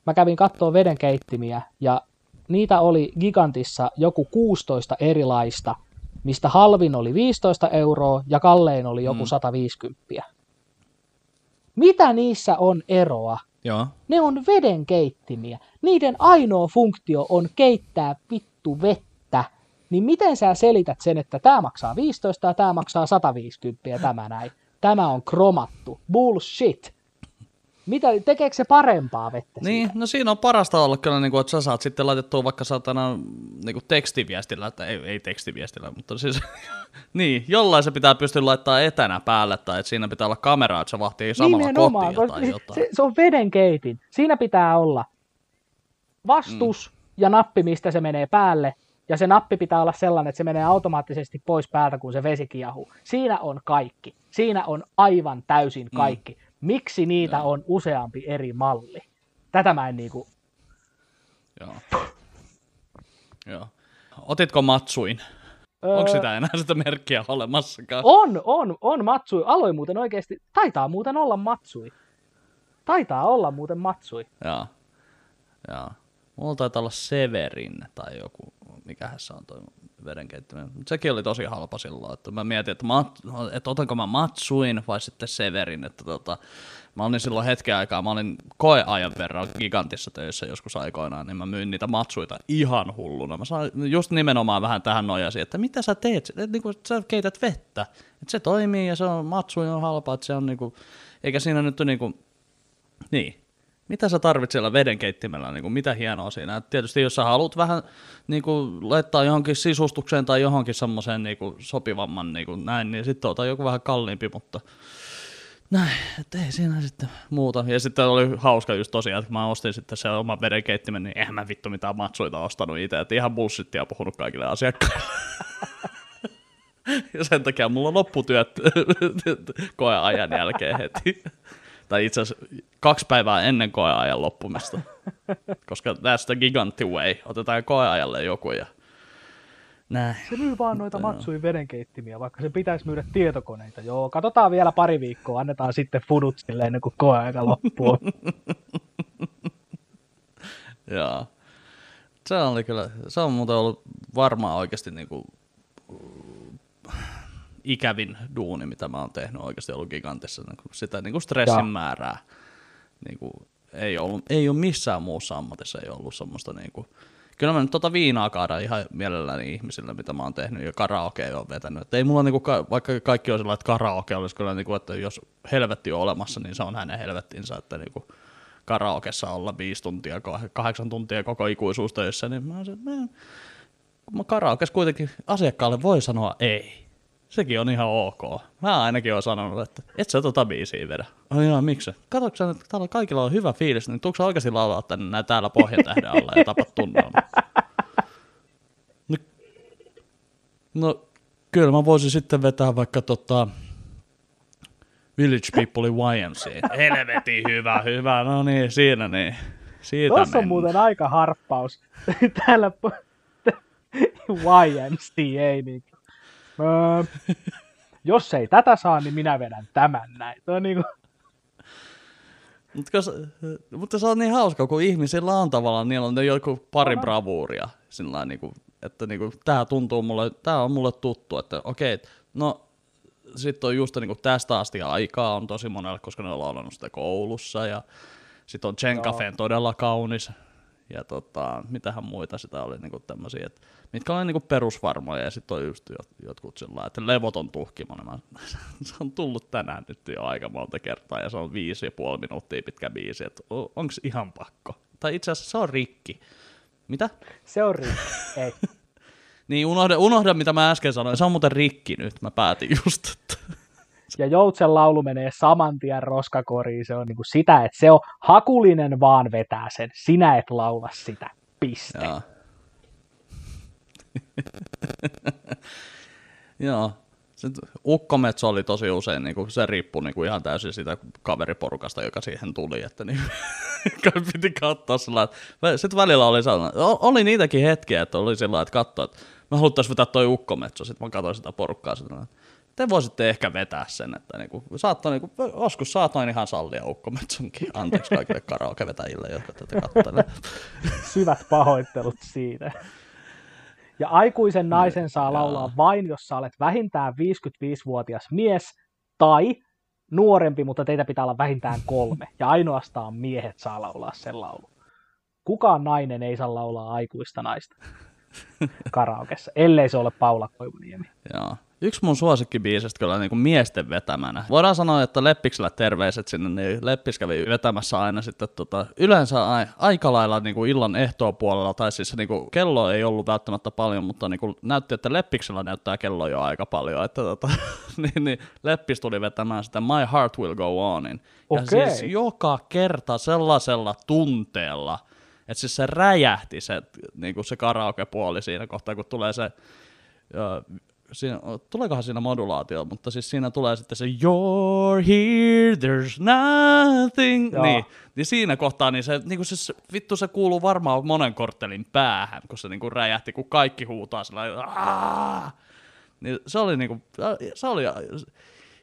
mä kävin katsoa veden keittimiä ja niitä oli Gigantissa joku 16 erilaista, mistä halvin oli 15 euroa ja kallein oli joku mm. 150. Mitä niissä on eroa? Joo. Ne on veden keittimiä. Niiden ainoa funktio on keittää vittu vettä niin miten sä selität sen, että tämä maksaa 15 ja tämä maksaa 150 ja tämä näin? Tämä on kromattu. Bullshit. Mitä, tekeekö se parempaa vettä Niin, siitä? no siinä on parasta olla kyllä, niin kuin, että sä saat sitten laitettua vaikka satana niin kuin tekstiviestillä, että ei, ei tekstiviestillä, mutta siis niin, jollain se pitää pystyä laittaa etänä päälle, tai että siinä pitää olla kamera, että se vahtii samalla kotia tai jotain. Se, se on veden keitin. Siinä pitää olla vastus mm. ja nappi, mistä se menee päälle, ja se nappi pitää olla sellainen, että se menee automaattisesti pois päältä, kun se vesi kiehuu. Siinä on kaikki. Siinä on aivan täysin mm. kaikki. Mm. Miksi niitä Joo. on useampi eri malli? Tätä mä en niinku... Joo. Joo. Otitko Matsuin? Öö... Onko sitä enää sitä merkkiä olemassakaan? On, on, on Matsui. Aloin muuten oikeasti, taitaa muuten olla Matsui. Taitaa olla muuten Matsui. Joo. Joo. Mulla taitaa olla Severin tai joku mikähän se on toi vedenkeittiminen. Mutta sekin oli tosi halpa silloin, että mä mietin, että, mat, että otanko mä Matsuin vai sitten Severin, että tota, mä olin silloin hetken aikaa, mä olin koeajan verran gigantissa töissä joskus aikoinaan, niin mä myin niitä matsuita ihan hulluna. Mä sain just nimenomaan vähän tähän nojasin, että mitä sä teet, että niin kuin, sä keität vettä, että se toimii ja se on matsui on halpa, että se on niin kuin, eikä siinä nyt niin kuin, niin, mitä sä tarvitset siellä vedenkeittimellä, niin kuin, mitä hienoa siinä. Et tietysti jos sä haluat vähän niin kuin, laittaa johonkin sisustukseen tai johonkin semmoiseen niin kuin, sopivamman niin kuin, näin, niin sitten ota joku vähän kalliimpi, mutta näin, että ei siinä sitten muuta. Ja sitten oli hauska just tosiaan, että mä ostin sitten se oma vedenkeittimen, niin eihän mä vittu mitään matsuita ostanut itse, että ihan bullshittia puhunut kaikille asiakkaille. ja sen takia mulla lopputyöt koeajan jälkeen heti tai itse asiassa kaksi päivää ennen koeajan loppumista. Koska that's the gigantic way. Otetaan koeajalle joku ja näin. Se myy vaan noita matsui vedenkeittimiä, vaikka se pitäisi myydä tietokoneita. Joo, katsotaan vielä pari viikkoa, annetaan sitten fudut sille ennen kuin koeaika loppuu. Joo. Se oli kyllä, se on muuten ollut varmaan oikeasti niin kuin ikävin duuni, mitä mä oon tehnyt oikeasti ollut gigantissa. Niin kuin sitä niin kuin stressin ja. määrää niin kuin, ei, ollut, ei ole missään muussa ammatissa ei ollut semmoista niin kuin, Kyllä mä nyt tota viinaa kaadan ihan mielelläni ihmisille, mitä mä oon tehnyt, ja karaoke on vetänyt. Et ei mulla niinku, vaikka kaikki on sellainen, että karaoke olisi kyllä, niinku, että jos helvetti on olemassa, niin se on hänen helvettinsä, että niinku, karaokessa olla viisi tuntia, kahdeksan tuntia koko ikuisuus töissä, niin mä, se, mä, mä karaokes kuitenkin asiakkaalle voi sanoa ei sekin on ihan ok. Mä ainakin oon sanonut, että et sä tota biisiä vedä. Ai jaa, miksi? Katsoks sä, että täällä kaikilla on hyvä fiilis, niin tuukse oikeasti laulaa tänne näin täällä pohjatähden alla ja tapat tunnelma? No, no, kyllä mä voisin sitten vetää vaikka tota Village People YMC. Helvetin hyvä, hyvä, no niin, siinä niin. Siitä Tuossa on muuten aika harppaus. Täällä YMCA. Niin. Öö, jos ei tätä saa, niin minä vedän tämän näin. Tuo on niin kuin, Mutta, se, mutta se on niin hauska, kun ihmisillä on tavallaan, niillä on joku pari bravuuria, sillä niin kuin, että niin kuin, tämä tuntuu mulle, tämä on mulle tuttu, että okei, no sitten on just niin kuin, tästä asti aikaa on tosi monelle, koska ne on laulannut sitä koulussa ja sitten on Chen Cafeen todella kaunis ja tota, mitähän muita sitä oli niin tämmöisiä, että mitkä oli niin perusvarmoja ja sitten on just jot- jotkut sillä että levoton tuhkimonen. Mä- Se on tullut tänään nyt jo aika monta kertaa ja se on viisi ja puoli minuuttia pitkä biisi, että onko ihan pakko? Tai itse asiassa se on rikki. Mitä? se on rikki. Ei. Niin unohda, unohda mitä mä äsken sanoin, se on muuten rikki nyt, mä päätin just, että Ja Joutsen laulu menee saman tien roskakoriin. Se on niin kuin sitä, että se on hakulinen vaan vetää sen. Sinä et laula sitä. Piste. Joo. Joo. Sitten ukkometso oli tosi usein, niin kuin, se riippui niin kuin ihan täysin siitä kaveriporukasta, joka siihen tuli, että niin, piti katsoa sillä sitten välillä oli sellainen, oli niitäkin hetkiä, että oli sillä että katsoa, että me haluttaisiin vetää toi ukkometso, sitten mä katsoin sitä porukkaa, sitten, että te voisitte ehkä vetää sen, että niin kuin, saattoi, niin kuin, joskus saatoin ihan sallia ukkometsonkin, anteeksi kaikille karaoke-vetäjille, jotka tätä katselevat. Syvät pahoittelut siitä. Ja aikuisen naisen saa laulaa vain, jos sä olet vähintään 55-vuotias mies tai nuorempi, mutta teitä pitää olla vähintään kolme. Ja ainoastaan miehet saa laulaa sen laulun. Kukaan nainen ei saa laulaa aikuista naista karaokessa, ellei se ole Paula Koivuniemi. Joo. Yksi mun suosikkibiisistä kyllä niin kuin miesten vetämänä. Voidaan sanoa, että Leppiksellä terveiset sinne, niin Leppis kävi vetämässä aina sitten tota, yleensä ai, aika lailla niin kuin illan ehtoopuolella, tai siis niin kuin, kello ei ollut välttämättä paljon, mutta niin kuin, näytti, että Leppiksellä näyttää kello jo aika paljon, että tota, niin, niin, Leppis tuli vetämään sitä My Heart Will Go Onin. Ja Okei. siis joka kerta sellaisella tunteella, että siis se räjähti se, niin kuin se karaoke-puoli siinä kohtaa, kun tulee se ja siinä, tuleekohan siinä modulaatio, mutta siis siinä tulee sitten se You're here, there's nothing, Joo. niin, niin siinä kohtaa niin se, niin kuin se, vittu se kuuluu varmaan monen korttelin päähän, kun se niin kuin räjähti, kun kaikki huutaa "Aa!" niin se oli niin kuin, se oli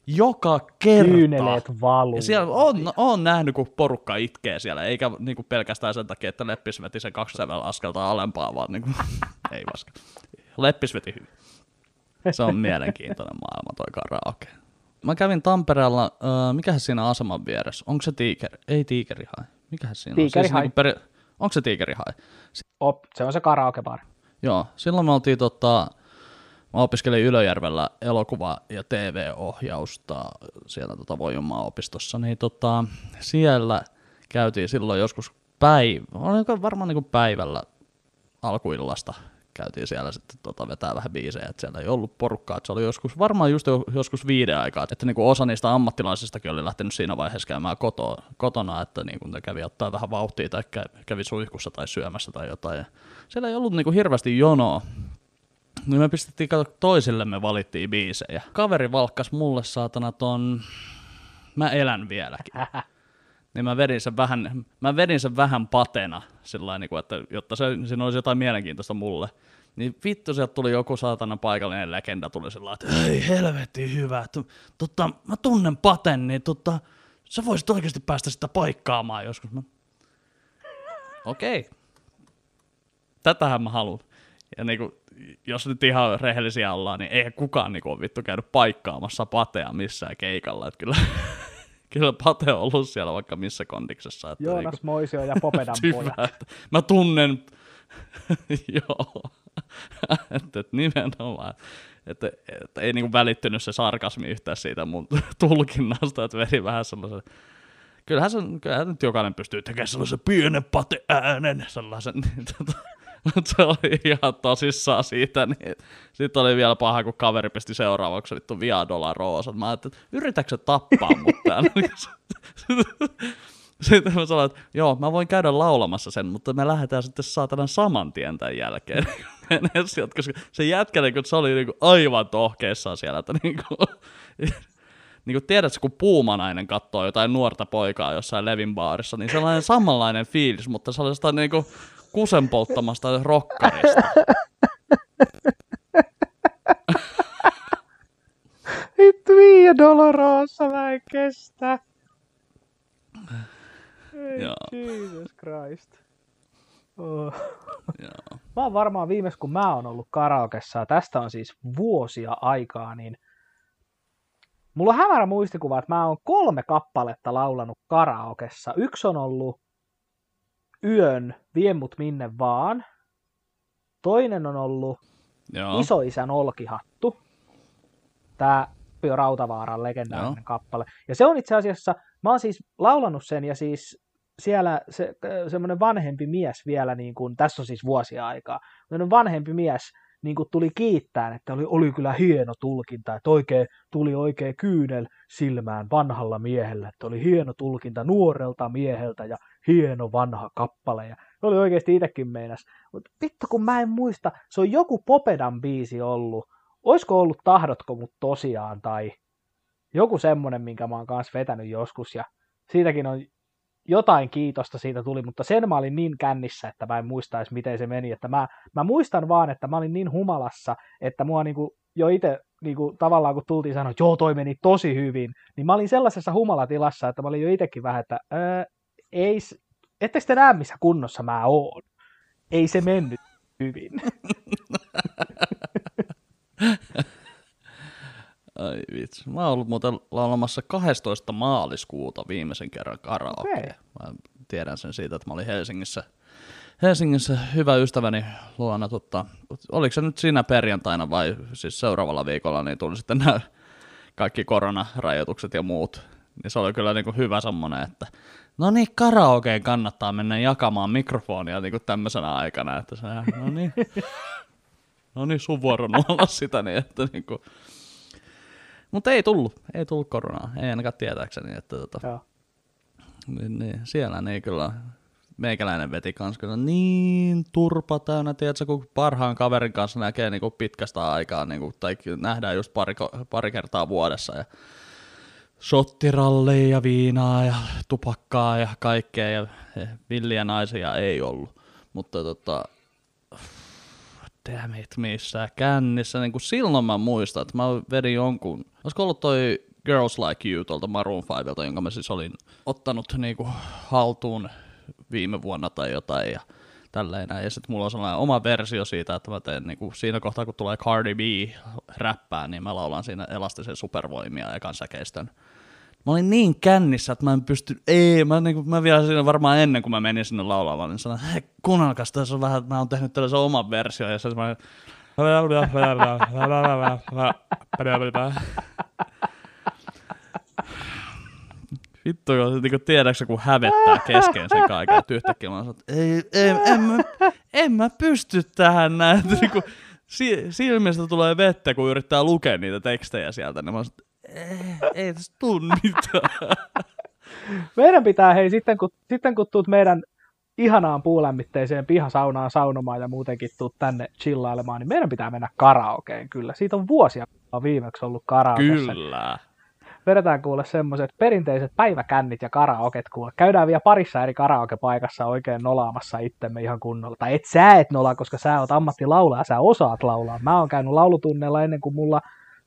joka kerta. Kyyneleet valuu. Ja siellä on, on nähnyt, kun porukka itkee siellä, eikä niinku pelkästään sen takia, että Leppis veti sen kaksi askelta alempaa, vaan niinku, ei vaska. Leppis veti hyvin. Se on mielenkiintoinen maailma toi karaoke. Mä kävin Tampereella, äh, mikähän siinä aseman vieressä? Onko se Tiikeri? Ei Tiikerihai. Mikähän siinä Tiikeri on? Siis niinku peri... Onko se Tiikerihai? Op, se on se karaokebar. Joo, silloin me oltiin tota, mä opiskelin Ylöjärvellä elokuva- ja TV-ohjausta siellä tota Voijumaan opistossa, niin tota, siellä käytiin silloin joskus päivä, oliko varmaan niin päivällä alkuillasta käytiin siellä sitten tota, vetää vähän biisejä, että siellä ei ollut porukkaa, että se oli joskus, varmaan just jo- joskus viiden aikaa, että niin kuin osa niistä ammattilaisistakin oli lähtenyt siinä vaiheessa käymään koto, kotona, että niin kuin ne kävi ottaa vähän vauhtia tai kä- kävi suihkussa tai syömässä tai jotain, ja siellä ei ollut niin kuin hirveästi jonoa, niin me pistettiin kato toisillemme valittiin biisejä. Kaveri valkkas mulle saatana ton Mä elän vieläkin. niin mä vedin sen vähän, mä vedin sen vähän patena, sillä niin kuin, että jotta se, siinä olisi jotain mielenkiintoista mulle. Niin vittu, sieltä tuli joku saatana paikallinen legenda, tuli sillä että hei helvetti hyvä, tu, tota, mä tunnen paten, niin tota, sä voisit oikeasti päästä sitä paikkaamaan joskus. Mä... Okei. Okay. Tätähän mä haluan. Ja niinku, jos nyt ihan rehellisiä ollaan, niin eihän kukaan niinku ole vittu käynyt paikkaamassa patea missään keikalla. Et kyllä, kyllä pate on ollut siellä vaikka missä kondiksessa. Että Joonas niinku, Moisio ja Popedan pojat. että mä tunnen, joo, että et nimenomaan, että, että ei niinku välittynyt se sarkasmi yhtään siitä mun tulkinnasta, että veri vähän sellaisen, kyllähän, se, kyllähän nyt jokainen pystyy tekemään sellaisen pienen pateäänen, sellaisen, niin tota, se oli ihan tosissaan siitä, niin sitten oli vielä paha, kun kaveri pisti seuraavaksi vittu Via Dolorosa. Mä ajattelin, että yritätkö tappaa mut täällä? Sitten mä sanoin, että joo, mä voin käydä laulamassa sen, mutta me lähdetään sitten saatana saman tien tämän jälkeen. Koska se jätkä, niin kun se oli niin kuin aivan tohkeessaan siellä, että niin kuin, niin kuin tiedätkö, kun puumanainen katsoo jotain nuorta poikaa jossain Levin baarissa, niin sellainen samanlainen fiilis, mutta sellaista niin kuin kusen polttamasta rokkarista. Vittu Via Dolorosa, mä en kestä. Ei, Joo. Jesus Christ. Oh. Joo. Mä oon varmaan viimeis, kun mä oon ollut karaokessa, ja tästä on siis vuosia aikaa, niin mulla on hämärä muistikuva, että mä oon kolme kappaletta laulanut karaokessa. Yksi on ollut Yön, vie mut minne vaan. Toinen on ollut Joo. Isoisän olkihattu. Tää Pio Rautavaaran legendaarinen Joo. kappale. Ja se on itse asiassa, mä oon siis laulanut sen ja siis siellä se, semmoinen vanhempi mies vielä, niin kuin, tässä on siis vuosia aikaa, semmoinen vanhempi mies niin kuin tuli kiittää, että oli, oli kyllä hieno tulkinta, että oikein, tuli oikein kyynel silmään vanhalla miehellä, että oli hieno tulkinta nuorelta mieheltä ja hieno vanha kappale. Ja oli oikeasti itsekin meinas. Mutta vittu kun mä en muista, se on joku Popedan biisi ollut. Oisko ollut Tahdotko mut tosiaan tai joku semmonen, minkä mä oon kanssa vetänyt joskus ja siitäkin on jotain kiitosta siitä tuli, mutta sen mä olin niin kännissä, että mä en muista edes miten se meni, että mä, mä muistan vaan, että mä olin niin humalassa, että mua niinku jo itse niinku, tavallaan kun tultiin sanoa, että joo toi meni tosi hyvin, niin mä olin sellaisessa humalatilassa, että mä olin jo itsekin vähän, että ei, ettekö te näe missä kunnossa mä oon? Ei se mennyt hyvin. Ai vitsi. Mä oon ollut muuten laulamassa 12. maaliskuuta viimeisen kerran karaokea. Okei. Mä tiedän sen siitä, että mä olin Helsingissä, Helsingissä hyvä ystäväni luona. Tota, oliko se nyt siinä perjantaina vai siis seuraavalla viikolla, niin tuli sitten nämä kaikki koronarajoitukset ja muut. Niin se oli kyllä niin kuin hyvä semmonen, että no niin, karaokeen kannattaa mennä jakamaan mikrofonia niin kuin tämmöisenä aikana. Että se, no niin, no niin, sun vuoro olla sitä, niin että niin kuin, mutta ei tullut, ei tullut koronaa, ei ainakaan tietääkseni, että tota, Joo. niin, niin, siellä niin kyllä meikäläinen veti kans kyllä niin turpa täynnä, tiedätkö, kun parhaan kaverin kanssa näkee niin kuin pitkästä aikaa, niin kuin, tai nähdään just pari, pari kertaa vuodessa, ja shottirallia ja viinaa ja tupakkaa ja kaikkea, ja villiä naisia ei ollut, mutta tota, damn it, missä kännissä, niin kuin silloin mä muistan, että mä vedin jonkun, olisiko ollut toi Girls Like You tuolta Maroon 5, jonka mä siis olin ottanut niin kuin haltuun viime vuonna tai jotain, ja tälleen näin. Ja sitten mulla on sellainen oma versio siitä, että mä teen niin kuin siinä kohtaa, kun tulee Cardi B räppää, niin mä laulan siinä elastisen supervoimia ja kansäkeistön. Mä olin niin kännissä, että mä en pysty, ei, mä, niin kuin, mä vielä siinä varmaan ennen kuin mä menin sinne laulamaan, niin sanoin, hei, kuunnelkas, tässä on vähän, mä oon tehnyt tällaisen oman version, ja se mä Vittu, kun niin tiedätkö, kun hävettää kesken sen kaiken, että yhtäkkiä mä sanon, ei, ei, en, mä, en mä pysty tähän näin. Niin si, silmistä tulee vettä, kun yrittää lukea niitä tekstejä sieltä, niin mä sanon, ei, ei tässä tuu mitään. Meidän pitää, hei, sitten kun, sitten kun tuut meidän ihanaan puulämmitteiseen pihasaunaan saunomaan ja muutenkin tuut tänne chillailemaan, niin meidän pitää mennä karaokeen kyllä. Siitä on vuosia, viimeksi ollut karaokeessa. Kyllä. Vedetään kuule semmoiset perinteiset päiväkännit ja karaoket kuule. Käydään vielä parissa eri karaokepaikassa oikein nolaamassa itsemme ihan kunnolla. Tai et sä et nolaa, koska sä oot ammattilaulaja, sä osaat laulaa. Mä oon käynyt laulutunneilla ennen kuin mulla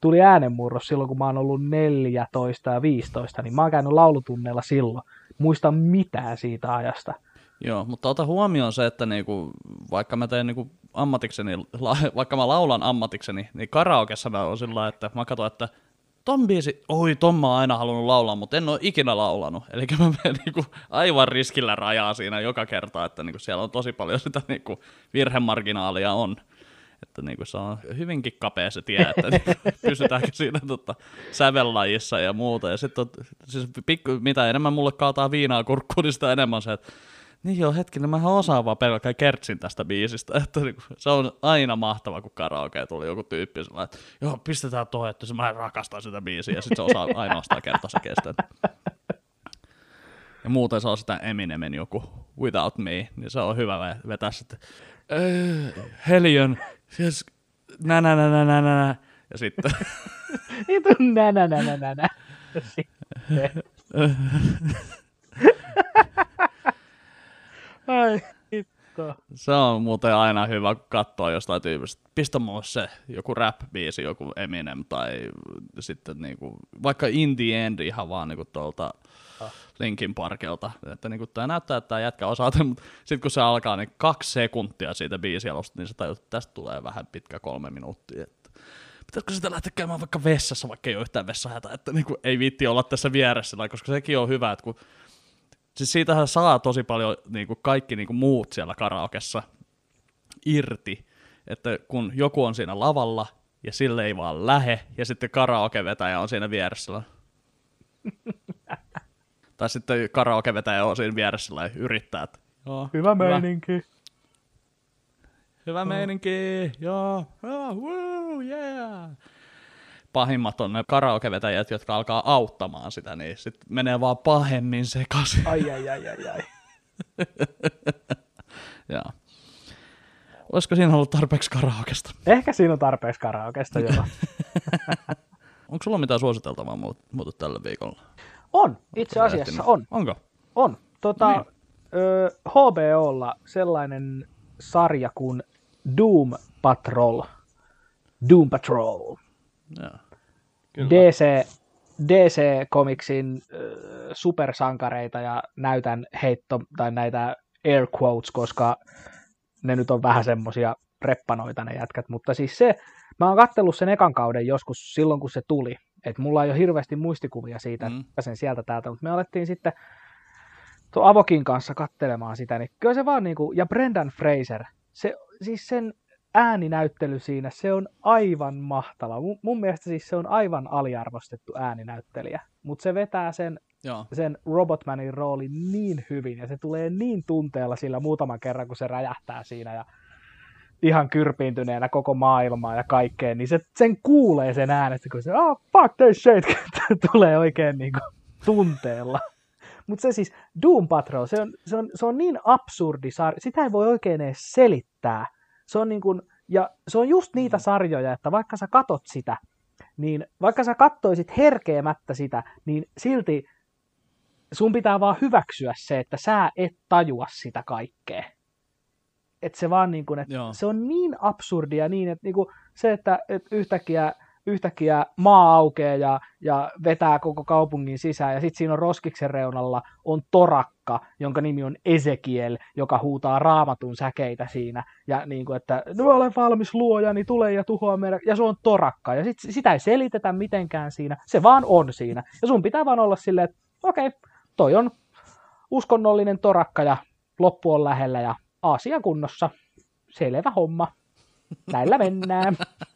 tuli äänenmurros silloin, kun mä oon ollut 14 ja 15, niin mä oon käynyt laulutunneilla silloin. Muista mitään siitä ajasta. Joo, mutta ota huomioon se, että niinku, vaikka mä teen niinku ammatikseni, la, vaikka mä laulan ammatikseni, niin karaokessa mä oon sillä että mä katson, että ton biisi, oi ton mä oon aina halunnut laulaa, mutta en oo ikinä laulanut. Eli mä menen niinku aivan riskillä rajaa siinä joka kerta, että niinku siellä on tosi paljon sitä niinku virhemarginaalia on. Että niinku se on hyvinkin kapea se tie, että niinku pysytäänkö siinä tota, sävellajissa ja muuta. Ja sitten siis pikku, mitä enemmän mulle kaataa viinaa kurkkuun, niin sitä enemmän se, että niin joo, hetkinen, mä osaan vaan pelkää kertsin tästä biisistä, että niinku, se on aina mahtava, kun karaoke tuli joku tyyppi sellainen, että joo, pistetään toi, että mä rakastan sitä biisiä, ja sitten se osaa ainoastaan kertaa se kestää. Ja muuten se on sitä Eminemin joku Without Me, niin se on hyvä ve- vetää sitten äh, Helion, siis nä nä nä nä nä nä nä. Ja sitten, Niin tuu nä nä nä nä nä nä. sitten. Ai hitto. Se on muuten aina hyvä katsoa jostain tyypistä. Pistä mulle se joku rap-biisi, joku Eminem tai sitten niinku, vaikka In the End ihan vaan niinku tuolta Ah. Linkin Parkelta. Että niinku, tämä näyttää, että tämä jätkä osaa, mutta sitten kun se alkaa, niin kaksi sekuntia siitä biisialusta, niin sä tajut, että tästä tulee vähän pitkä kolme minuuttia. Että pitäisikö sitä lähteä käymään vaikka vessassa, vaikka ei ole yhtään vessahätä, että niinku, ei viitti olla tässä vieressä, koska sekin on hyvä, että kun siis siitähän saa tosi paljon niin kuin kaikki niin kuin muut siellä karaokessa irti, että kun joku on siinä lavalla ja sille ei vaan lähe, ja sitten karaokevetäjä on siinä vieressä. tai sitten karaokevetäjä on siinä vieressä ja yrittää, että joo, Hyvä meininki. hyvä meininki, joo, joo, woo, yeah. Pahimmat on ne karaokevetäjät, jotka alkaa auttamaan sitä, niin sitten menee vaan pahemmin sekaisin. Ai, ai, ai, ai, ai. Joo. Olisiko siinä ollut tarpeeksi karaokesta? Ehkä siinä on tarpeeksi karaokesta joo. Onko sulla mitään suositeltavaa muut, muuta tällä viikolla? On, itse asiassa on. Onko? On. Tota, Niin. ö, HBOlla sellainen sarja kuin Doom Patrol. Doom Patrol. Joo. DC, DC Comicsin ö, supersankareita ja näytän heitto tai näitä air quotes, koska ne nyt on vähän semmosia reppanoita ne jätkät, mutta siis se, mä oon kattellut sen ekan kauden joskus silloin, kun se tuli, että mulla ei ole hirveästi muistikuvia siitä, Mm. että sen sieltä täältä, mutta me alettiin sitten tuo Avokin kanssa kattelemaan sitä, niin kyllä se vaan niinku, ja Brendan Fraser, se, siis sen ääninäyttely siinä, se on aivan mahtava. Mun, mun mielestä siis se on aivan aliarvostettu ääninäyttelijä, mutta se vetää sen, Joo. sen Robotmanin roolin niin hyvin, ja se tulee niin tunteella sillä muutaman kerran, kun se räjähtää siinä, ja ihan kyrpiintyneenä koko maailmaa ja kaikkeen, niin se, sen kuulee sen äänestä, kun se, oh, fuck this shit, tulee oikein niin kuin tunteella. Mutta se siis, Doom Patrol, se on, se on, se on niin absurdi sarja, sitä ei voi oikein edes selittää. Se on niin kuin, ja se on just niitä sarjoja, että vaikka sä katot sitä, niin vaikka sä kattoisit herkeämättä sitä, niin silti sun pitää vaan hyväksyä se, että sä et tajua sitä kaikkea. Että se vaan niin kuin, että Joo. se on niin absurdia niin, että niin kuin se, että, että yhtäkkiä, yhtäkkiä maa aukeaa ja, ja vetää koko kaupungin sisään ja sitten siinä on roskiksen reunalla on torakka, jonka nimi on Ezekiel, joka huutaa raamatun säkeitä siinä ja niin kuin, että no olen valmis luojani, tule ja tuhoa meidän, ja se on torakka ja sit, sitä ei selitetä mitenkään siinä, se vaan on siinä ja sun pitää vaan olla silleen, että okei, toi on uskonnollinen torakka ja loppu on lähellä ja asia kunnossa. Selvä homma. Näillä mennään.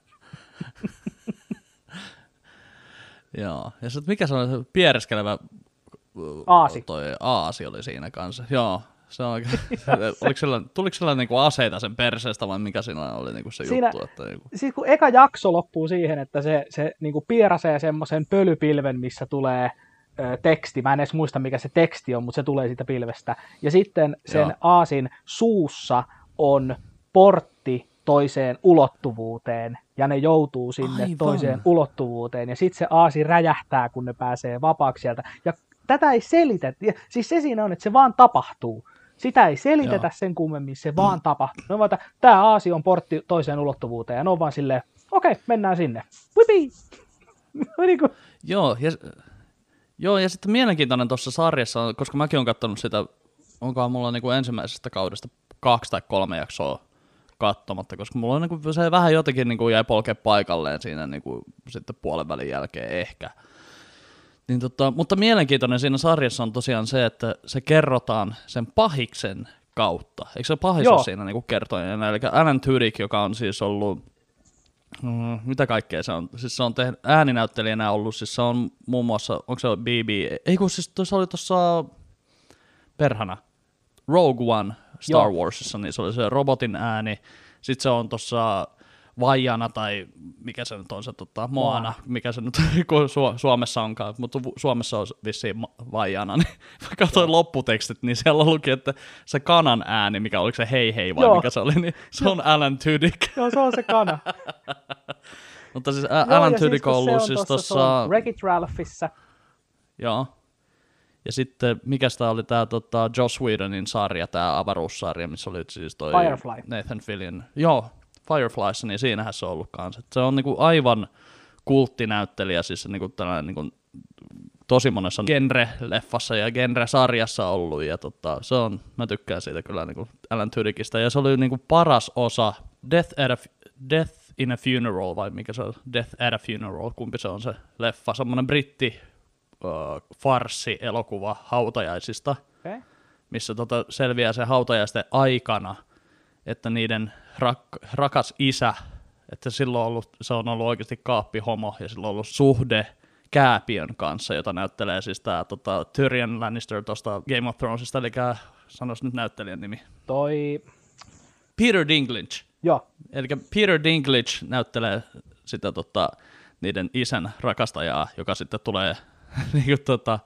Joo. Ja sitten mikä se on, se piereskelevä Aasi. Toi aasi oli siinä kanssa. Joo. Se on oliko sillä, tuliko sillä niinku aseita sen perseestä vai mikä siinä oli niinku se Siinä- juttu? Että niinku, Siis kun eka jakso loppuu siihen, että se, se niin pierasee semmoisen pölypilven, missä tulee ö, teksti. Mä en edes muista, mikä se teksti on, mutta se tulee siitä pilvestä. Ja sitten sen Joo. aasin suussa on portti toiseen ulottuvuuteen, ja ne joutuu sinne Aivan. toiseen ulottuvuuteen, ja sitten se aasi räjähtää, kun ne pääsee vapaaksi sieltä. Ja tätä ei selitetä, siis se siinä on, että se vaan tapahtuu. Sitä ei selitetä Joo. sen kummemmin, se vaan tapahtuu. Ne on vaan, tämä aasi on portti toiseen ulottuvuuteen, ja ne on vaan silleen, okei, mennään sinne. Whippy! niin kuin, Joo, ja, joo, ja sitten mielenkiintoinen tuossa sarjassa, koska mäkin olen katsonut sitä, onkohan mulla niinku ensimmäisestä kaudesta kaksi tai kolme jaksoa katsomatta, koska mulla on niinku, se vähän jotenkin niinku jäi polkea paikalleen siinä niinku, sitten puolen välin jälkeen ehkä. Niin tota, mutta mielenkiintoinen siinä sarjassa on tosiaan se, että se kerrotaan sen pahiksen kautta. Eikö se pahis Joo. ole siinä niinku kertojana? Eli Alan Tudyk, joka on siis ollut Mm, mitä kaikkea se on? Siis se on tehnyt ääninäyttelijänä ollut, siis se on muun muassa, onko se BB, ei kun siis se oli tuossa perhana, Rogue One Star Joo. Warsissa, niin se oli se robotin ääni, sitten se on tuossa Vaijana tai mikä se nyt on se tota, Moana, Moana. mikä se nyt kun Su- Suomessa onkaan, mutta Suomessa on vissiin Vaijana, niin mä katsoin lopputekstit, niin siellä luki, että se kanan ääni, mikä oliko se hei hei vai Joo. mikä se oli, niin se on Alan Tudyk. joo, se on se kana. Mutta siis Joo, Alan ja Tudyk kun on ollut siis tuossa... Wreck-It Ralphissa. Joo. Ja sitten, mikä tämä oli tämä tota, Joss Whedonin sarja, tämä avaruussarja, missä oli siis toi Firefly. Nathan Fillion. Joo, Fireflyssa, niin siinähän se on ollut kanssa. Se on niinku aivan kulttinäyttelijä, siis niinku tällainen niinku tosi monessa genre-leffassa ja genre-sarjassa ollut, ja tota, se on, mä tykkään siitä kyllä niinku Alan Tudykista, ja se oli niinku paras osa Death at a, Death in a Funeral, vai mikä se on, Death at a Funeral, kumpi se on se leffa, semmoinen britti farssi-elokuva hautajaisista, Okay. missä tota selviää se hautajaisten aikana, että niiden rak- rakas isä, että silloin ollut, se on ollut oikeasti kaappihomo ja sillä on ollut suhde Kääpiön kanssa, jota näyttelee siis tämä tota, Tyrion Lannister tuosta Game of Thronesista, eli sanois nyt näyttelijän nimi. Toi, Peter Dinklage. joo, Eli Peter Dinklage näyttelee sitä tota, niiden isän rakastajaa, joka sitten tulee niinku, tota,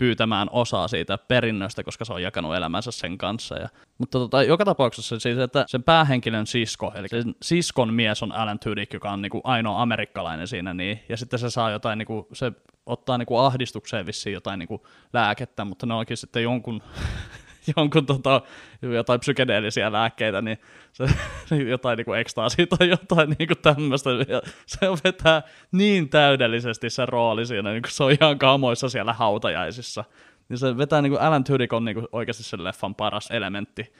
pyytämään osaa siitä perinnöstä, koska se on jakanut elämänsä sen kanssa. Ja, mutta tota, joka tapauksessa siis, että sen päähenkilön sisko, eli sen siskon mies on Alan Tudyk, joka on niinku ainoa amerikkalainen siinä, niin, ja sitten se saa jotain, niinku, se ottaa niinku ahdistukseen vissiin jotain niinku lääkettä, mutta ne onkin sitten jonkun jonkun tota, jotain psykedeellisiä lääkkeitä, niin se, jotain niinku ekstaasia tai jotain niinku tämmöistä. Se vetää niin täydellisesti se rooli siinä, niin se on ihan kamoissa siellä hautajaisissa. Niin se vetää niinku Alan Tudyk on niinku oikeasti sen leffan paras elementti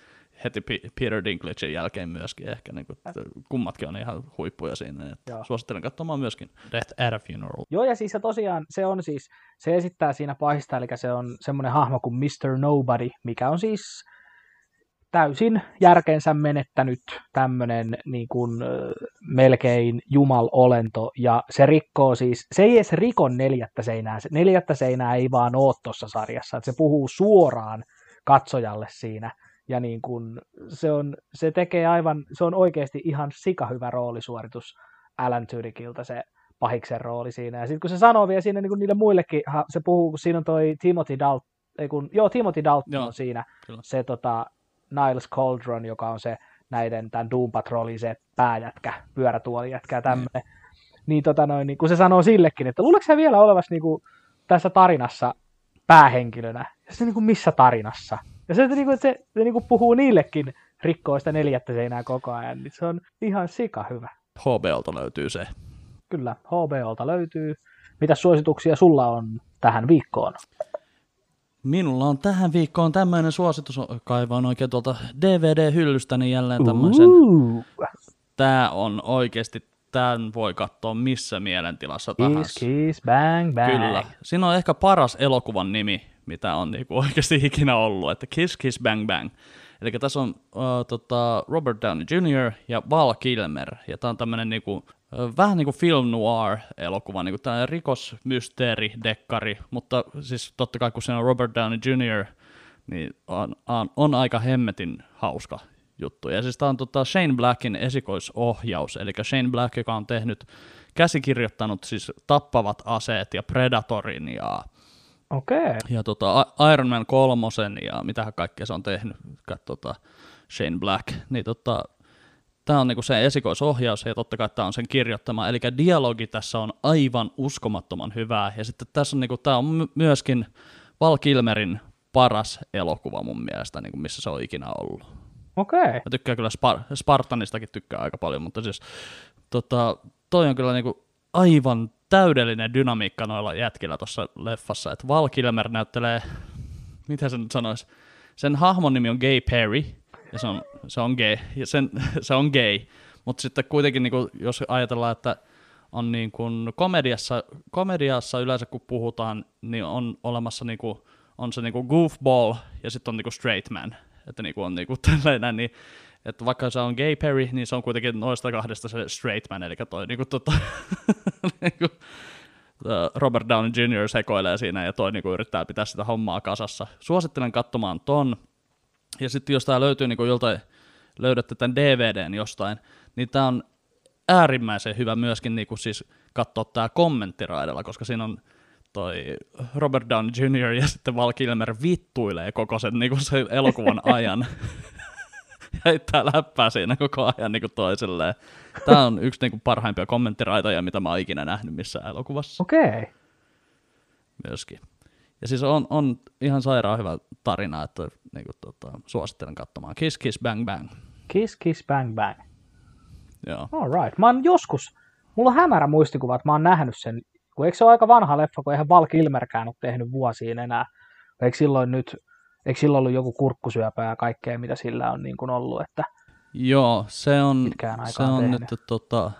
heti Peter Dinklagein jälkeen myöskin ehkä. Niinku, että kummatkin on ihan huippuja siinä. Että Joo. suosittelen katsomaan myöskin Death at a Funeral. Joo, ja siis se tosiaan, se on siis, se esittää siinä pahista, eli se on semmoinen hahmo kuin Mr. Nobody, mikä on siis täysin järkensä menettänyt tämmöinen niin kuin, melkein jumalolento, ja se rikkoo siis, se ei edes riko neljättä seinää, se neljättä seinää ei vaan oo tuossa sarjassa, että se puhuu suoraan katsojalle siinä, ja niin kuin, se, on, se tekee aivan, se on oikeasti ihan sikahyvä roolisuoritus Alan Tudykilta se pahiksen rooli siinä. Ja sitten kun se sanoo vielä siinä niin niille muillekin, se puhuu, kun siinä on toi Timothy Dalton, ei kun, joo, Timothy Dalton Joo, on siinä, kyllä. se tota, Niles Cauldron, joka on se näiden tämän Doom Patrolin se pääjätkä, pyörätuolijätkä ja tämmöinen. Niin, tota noin, niin kun se sanoo sillekin, että luuleeko sä vielä olevassa niin kuin, tässä tarinassa päähenkilönä? Ja se niin kuin, missä tarinassa? Ja se, että, niin kuin, että se, se niin kuin puhuu niillekin rikkoista neljättä seinää koko ajan, niin se on ihan sika hyvä. HBOlta löytyy se. Kyllä, HBOlta löytyy. Mitä suosituksia sulla on tähän viikkoon? Minulla on tähän viikkoon tämmöinen suositus, kaivaan oikein tuolta DVD-hyllystäni jälleen tämmöisen. Uh, Tää on oikeasti, tämän voi katsoa missä mielentilassa kiss, tahansa. kiss, bang, bang. Kyllä. Siinä on ehkä paras elokuvan nimi, mitä on niinku oikeasti ikinä ollut, että Kiss Kiss Bang Bang. Eli tässä on uh, tota, Robert Downey Jr. ja Val Kilmer, ja tämä on tämmöinen niinku, vähän niin kuin film noir-elokuva, niinku tämmöinen rikosmysteeri, dekkari, mutta siis totta kai kun siinä on Robert Downey Jr., niin on, on, on aika hemmetin hauska juttu. Ja siis tämä on tota Shane Blackin esikoisohjaus, eli Shane Black, joka on tehnyt, käsikirjoittanut siis Tappavat aseet ja Predatorin ja, Okei. Okay. ja tota Iron Man kolmosen ja mitähän kaikkea se on tehnyt, tota Shane Black. Niin tota, tämä on niinku se esikoisohjaus ja totta kai tämä on sen kirjoittama. Eli dialogi tässä on aivan uskomattoman hyvää. Ja sitten tässä on, niinku, tää on my- myöskin Val Kilmerin paras elokuva mun mielestä, niinku, missä se on ikinä ollut. Okei. Okay. Mä tykkään kyllä Spar- Spartanistakin tykkää aika paljon, mutta siis tota, toi on kyllä niinku aivan täydellinen dynamiikka noilla jätkillä tuossa leffassa, että Val Kilmer näyttelee, mitä se nyt sanoisi, sen hahmon nimi on Gay Perry, ja se on, se on gay, ja sen, se on gay, mutta sitten kuitenkin niinku, jos ajatellaan, että on niin kuin komediassa, komediassa yleensä kun puhutaan, niin on olemassa niinku, on se niinku goofball ja sitten on niinku straight man. Että niinku on niinku tällainen, niin että vaikka se on gay Perry, niin se on kuitenkin noista kahdesta se straight man, eli toi niinku tota, niinku, Robert Downey Jr. sekoilee siinä ja toi niinku yrittää pitää sitä hommaa kasassa. Suosittelen katsomaan ton. Ja sitten jos tää löytyy niinku joltain, löydätte tämän DVDn jostain, niin tää on äärimmäisen hyvä myöskin niinku siis katsoa tää kommenttiraidella, koska siinä on toi Robert Downey Jr. ja sitten Val Kilmer vittuilee koko sen, niinku sen elokuvan ajan. heittää läppää siinä koko ajan niinku toiselleen. Tää on yksi niinku parhaimpia kommenttiraitoja, mitä mä oon ikinä nähnyt missään elokuvassa. Okei. Okay. myöskin. Ja siis on, on ihan sairaan hyvä tarina, että niin kuin, tota, suosittelen katsomaan. Kiss Kiss Bang Bang. Kiss Kiss Bang Bang. Joo. All right. Mä oon joskus, mulla on hämärä muistikuva, että mä oon nähnyt sen, kun eikö se ole aika vanha leffa, kun eihän Val Kilmerkään ole tehnyt vuosiin enää. Eikö silloin nyt, eikö silloin ollut joku kurkkusyöpä ja kaikkea, mitä sillä on niin kuin ollut, että Joo, se on, se on tehnyt. nyt, tota,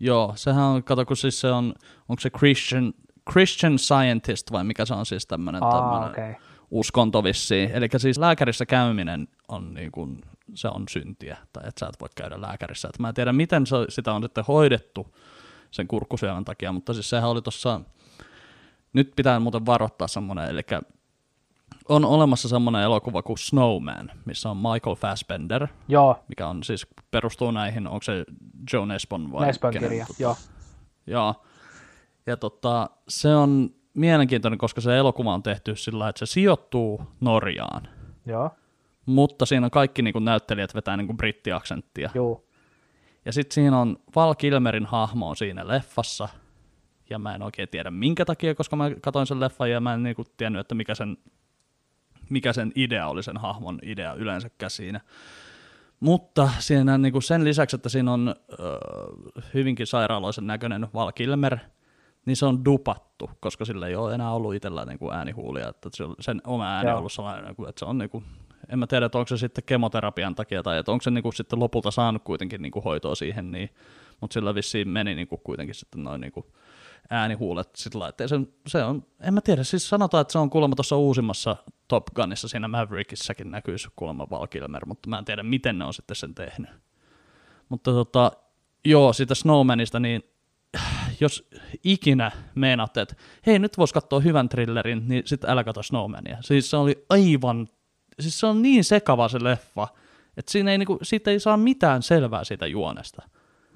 joo, sehän on, kato kun siis se on, onko se Christian, Christian Scientist vai mikä se on siis tämmöinen Aa, okei. Okay. uskonto vissiin. Eli siis lääkärissä käyminen on niin kuin, se on syntiä, tai että sä et voi käydä lääkärissä. Et mä en tiedä, miten se, sitä on sitten hoidettu sen kurkkusyövän takia, mutta siis sehän oli tuossa, nyt pitää muuten varoittaa semmoinen, eli on olemassa semmoinen elokuva kuin Snowman, missä on Michael Fassbender, Joo, mikä on siis, perustuu näihin, onko se Joe Nespon vai Lesbon kenen, kirja, tota, joo. Joo. Ja tota, se on mielenkiintoinen, koska se elokuva on tehty sillä että se sijoittuu Norjaan. Joo, Mutta siinä on kaikki niin kuin, näyttelijät vetää niin kuin, brittiaksenttia. joo. Ja sitten siinä on Val Kilmerin hahmo on siinä leffassa. Ja mä en oikein tiedä minkä takia, koska mä katsoin sen leffan ja mä en niin kuin, tiennyt, että mikä sen, mikä sen idea oli, sen hahmon idea yleensäkään siinä. Mutta siinä niin kuin sen lisäksi, että siinä on ö, hyvinkin sairaaloisen näköinen Val Kilmer, niin se on dupattu, koska sillä ei ole enää ollut itsellä niin kuin äänihuulia. Että se on- sen oma ääni on Joo. ollut sellainen, niin kuin, että se on niin kuin, en mä tiedä, että onko se sitten kemoterapian takia tai että onko se niin kuin sitten lopulta saanut kuitenkin niin kuin hoitoa siihen, niin, mutta sillä vissiin meni niin kuin kuitenkin sitten noin niin kuin äänihuulet että ei se, on, en mä tiedä, siis sanotaan, että se on kuulemma tuossa uusimmassa Top Gunissa, siinä Maverickissäkin näkyisi kuulemma Val Kilmer, mutta mä en tiedä, miten ne on sitten sen tehnyt. Mutta tota, joo, siitä Snowmanista, niin jos ikinä meinaatte, että hei, nyt voisi katsoa hyvän thrillerin, niin sitten älä katso Snowmania. Siis se oli aivan, siis se on niin sekava se leffa, että siinä ei, niinku, siitä ei saa mitään selvää siitä juonesta.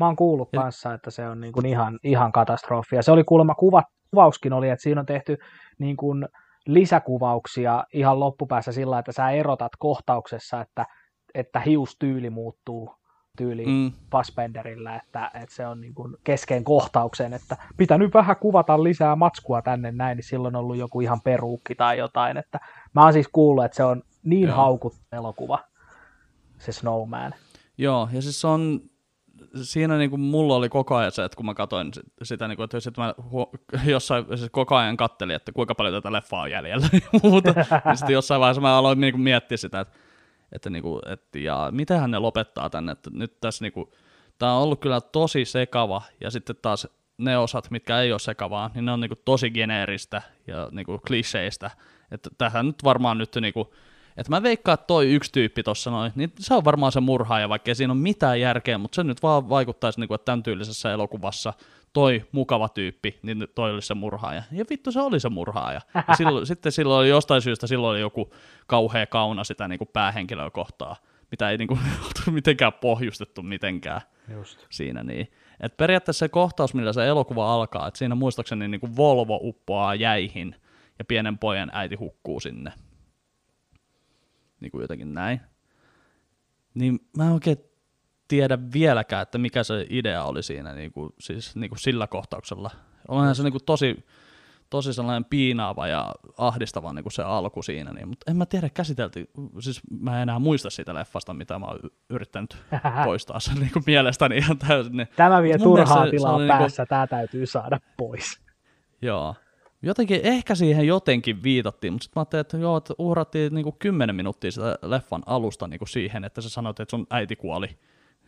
Mä oon kuullut Ja- kanssa, että se on niin kuin ihan, ihan katastrofi. Ja se oli kuulemma kuva, kuvauskin oli, että siinä on tehty niin kuin lisäkuvauksia ihan loppupäässä sillä, että sä erotat kohtauksessa, että, että hiustyyli muuttuu tyyliin Mm. Fassbenderillä, että, että se on niin kuin kesken kohtauksen, että pitää nyt vähän kuvata lisää matskua tänne näin, niin silloin on ollut joku ihan peruukki tai jotain. Että mä oon siis kuullut, että se on niin Joo. haukut elokuva, se Snowman. Joo, ja siis se on, siinä niin kuin mulla oli koko ajan se, että kun mä katsoin sit- sitä, niin kuin, että sit mä huo, jossain siis koko ajan kattelin, että kuinka paljon tätä leffaa on jäljellä ja muuta. ja sitten jossain vaiheessa mä aloin niin kuin miettiä sitä, että, että, niin kuin, että ja mitähän ne lopettaa tänne, että nyt tässä niin kuin, tää on ollut kyllä tosi sekava, ja sitten taas ne osat, mitkä ei ole sekavaa, niin ne on niin kuin tosi geneeristä ja niin kuin kliseistä. Että tähän nyt varmaan nyt niin kuin, että mä veikkaan, että toi yksi tyyppi tuossa noin, niin se on varmaan se murhaaja, vaikka ei siinä ole mitään järkeä, mutta se nyt vaan vaikuttaisi, niin kuin, että tämän tyylisessä elokuvassa toi mukava tyyppi, niin toi oli se murhaaja. Ja vittu se oli se murhaaja. Ja silloin, sitten silloin oli jostain syystä silloin oli joku kauhea kauna sitä niin kuin päähenkilöä kohtaa, mitä ei niin kuin, mitenkään pohjustettu mitenkään Just. siinä. Niin. Et periaatteessa se kohtaus, millä se elokuva alkaa, että siinä muistaakseni niin kuin Volvo uppoaa jäihin ja pienen pojan äiti hukkuu sinne. Niin kuin jotenkin näin. Niin mä en oikein tiedä vieläkään, että mikä se idea oli siinä niin kuin, siis, niin kuin sillä kohtauksella. Onhan se niin kuin tosi, tosi sellainen piinaava ja ahdistava niin kuin se alku siinä, niin, mutta en mä tiedä käsitelty, siis mä en enää muista siitä leffasta, mitä mä oon yrittänyt poistaa sen niin kuin mielestäni ihan täysin. Niin, Tämä vie mun turhaa se- se tilaa oli niinku- päässä, tämä täytyy saada pois. Joo. Jotenkin, ehkä siihen jotenkin viitattiin, mutta sitten mä ajattelin, että joo, että uhrattiin niinku 10 minuuttia sitä leffan alusta niinku siihen, että sä sanoit, että sun äiti kuoli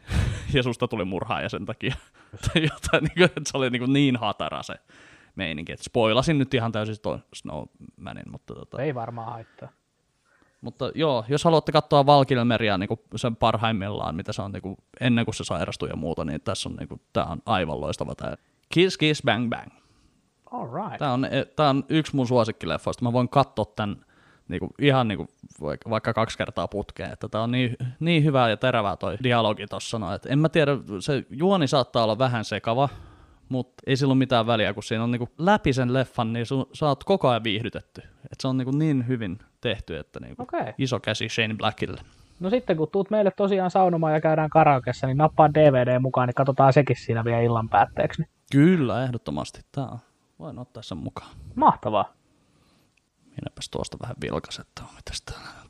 ja susta tuli murhaaja sen takia. Tai jotain, niinku, että se oli niinku niin hatara se meininki. Et spoilasin nyt ihan täysin toi Snowmanin, mutta, tota, Ei varmaan haittaa. mutta joo, jos haluatte katsoa Val Kilmeria niinku sen parhaimmillaan, mitä se on niinku, ennen kuin se sairastui ja muuta, niin tässä on, niinku, tää on aivan loistava tämä Kiss Kiss Bang Bang. All right. Tämä on, tää on yksi mun suosikkileffoista. Mä voin katsoa tämän niinku, ihan niinku, vaikka, vaikka kaksi kertaa putkeen. Että tää on niin, niin hyvää ja terävää toi dialogi tossa. No, et en mä tiedä, se juoni saattaa olla vähän sekava, mutta ei sillä ole mitään väliä, kun siinä on niinku läpi sen leffan, niin sun, sä oot koko ajan viihdytetty. Et se on niinku niin hyvin tehty, että niinku, Okei. iso käsi Shane Blackille. No sitten kun tuut meille tosiaan saunomaan ja käydään karaokessa, niin nappaa DVD mukaan, niin katsotaan sekin siinä vielä illan päätteeksi. Niin Kyllä, ehdottomasti. Tää on, voin ottaa sen mukaan. mahtavaa. Minäpäs tuosta vähän vilkas, että on mitäs täällä.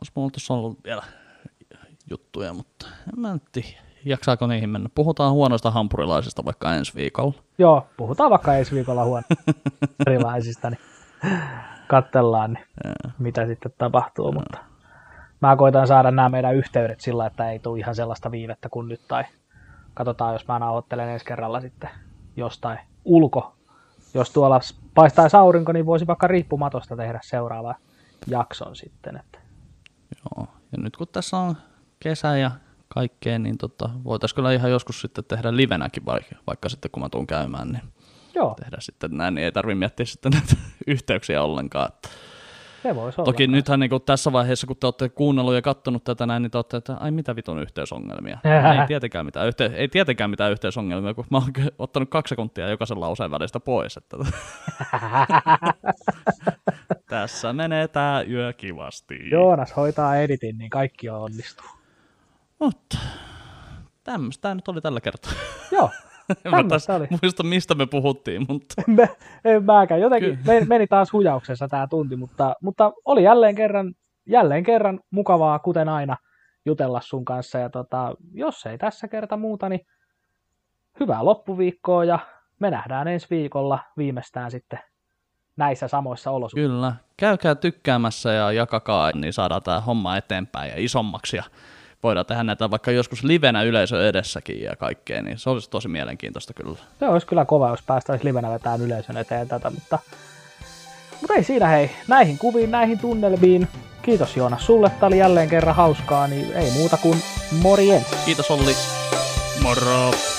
Olisi mulla tuossa ollut vielä juttuja, mutta en mä nyt tiedä. Jaksaako niihin mennä? Puhutaan huonoista hampurilaisista vaikka ensi viikolla. Joo, puhutaan vaikka ensi viikolla huonoista, niin katsellaan, niin mitä sitten tapahtuu, mutta mä koitan saada nämä meidän yhteydet sillä, että ei tule ihan sellaista viivettä kuin nyt, tai katsotaan, jos mä nauhoittelen ensi kerralla sitten jostain ulko. Jos tuolla paistaa aurinko, niin voisi vaikka riippumatosta tehdä seuraava jakson sitten. Että. Joo, ja nyt kun tässä on kesä ja kaikkeen, niin tota, voitaisiin kyllä ihan joskus sitten tehdä livenäkin, vaikka, vaikka sitten kun mä tuun käymään, niin Joo. tehdä sitten näin, niin ei tarvitse miettiä sitten näitä yhteyksiä ollenkaan. Että se voisi Toki olla. nythän niin tässä vaiheessa, kun te olette kuunnellut ja katsonut tätä näin, niin te olette, että ai mitä vitun yhteysongelmia. ei, tietenkään mitään yhte, ei tietenkään mitään yhteysongelmia, kun mä oon ottanut kaksi sekuntia jokaisen lauseen välistä pois. Että tässä menee tää yö kivasti. Joonas hoitaa editin, niin kaikki on onnistuu. Mutta tämmöistä nyt oli tällä kertaa. Joo, en mä taas oli. muista, mistä me puhuttiin, mutta... Me, en mäkään. Jotenkin meni, meni taas hujauksessa tämä tunti, mutta, mutta oli jälleen kerran, jälleen kerran mukavaa, kuten aina, jutella sun kanssa. Ja tota, jos ei tässä kerta muuta, niin hyvää loppuviikkoa ja me nähdään ensi viikolla viimeistään sitten näissä samoissa olosuhteissa. Kyllä. Käykää tykkäämässä ja jakakaa, niin saadaan tämä homma eteenpäin ja isommaksi. Ja voidaan tehdä näitä vaikka joskus livenä yleisö edessäkin ja kaikkea, niin se olisi tosi mielenkiintoista kyllä. Se olisi kyllä kova, jos päästäisiin livenä vetämään yleisön eteen tätä, mutta, mutta ei siinä hei, näihin kuviin, näihin tunnelmiin. Kiitos Joonas sulle, tämä oli jälleen kerran hauskaa, niin ei muuta kuin morjens. Kiitos Olli. Moro.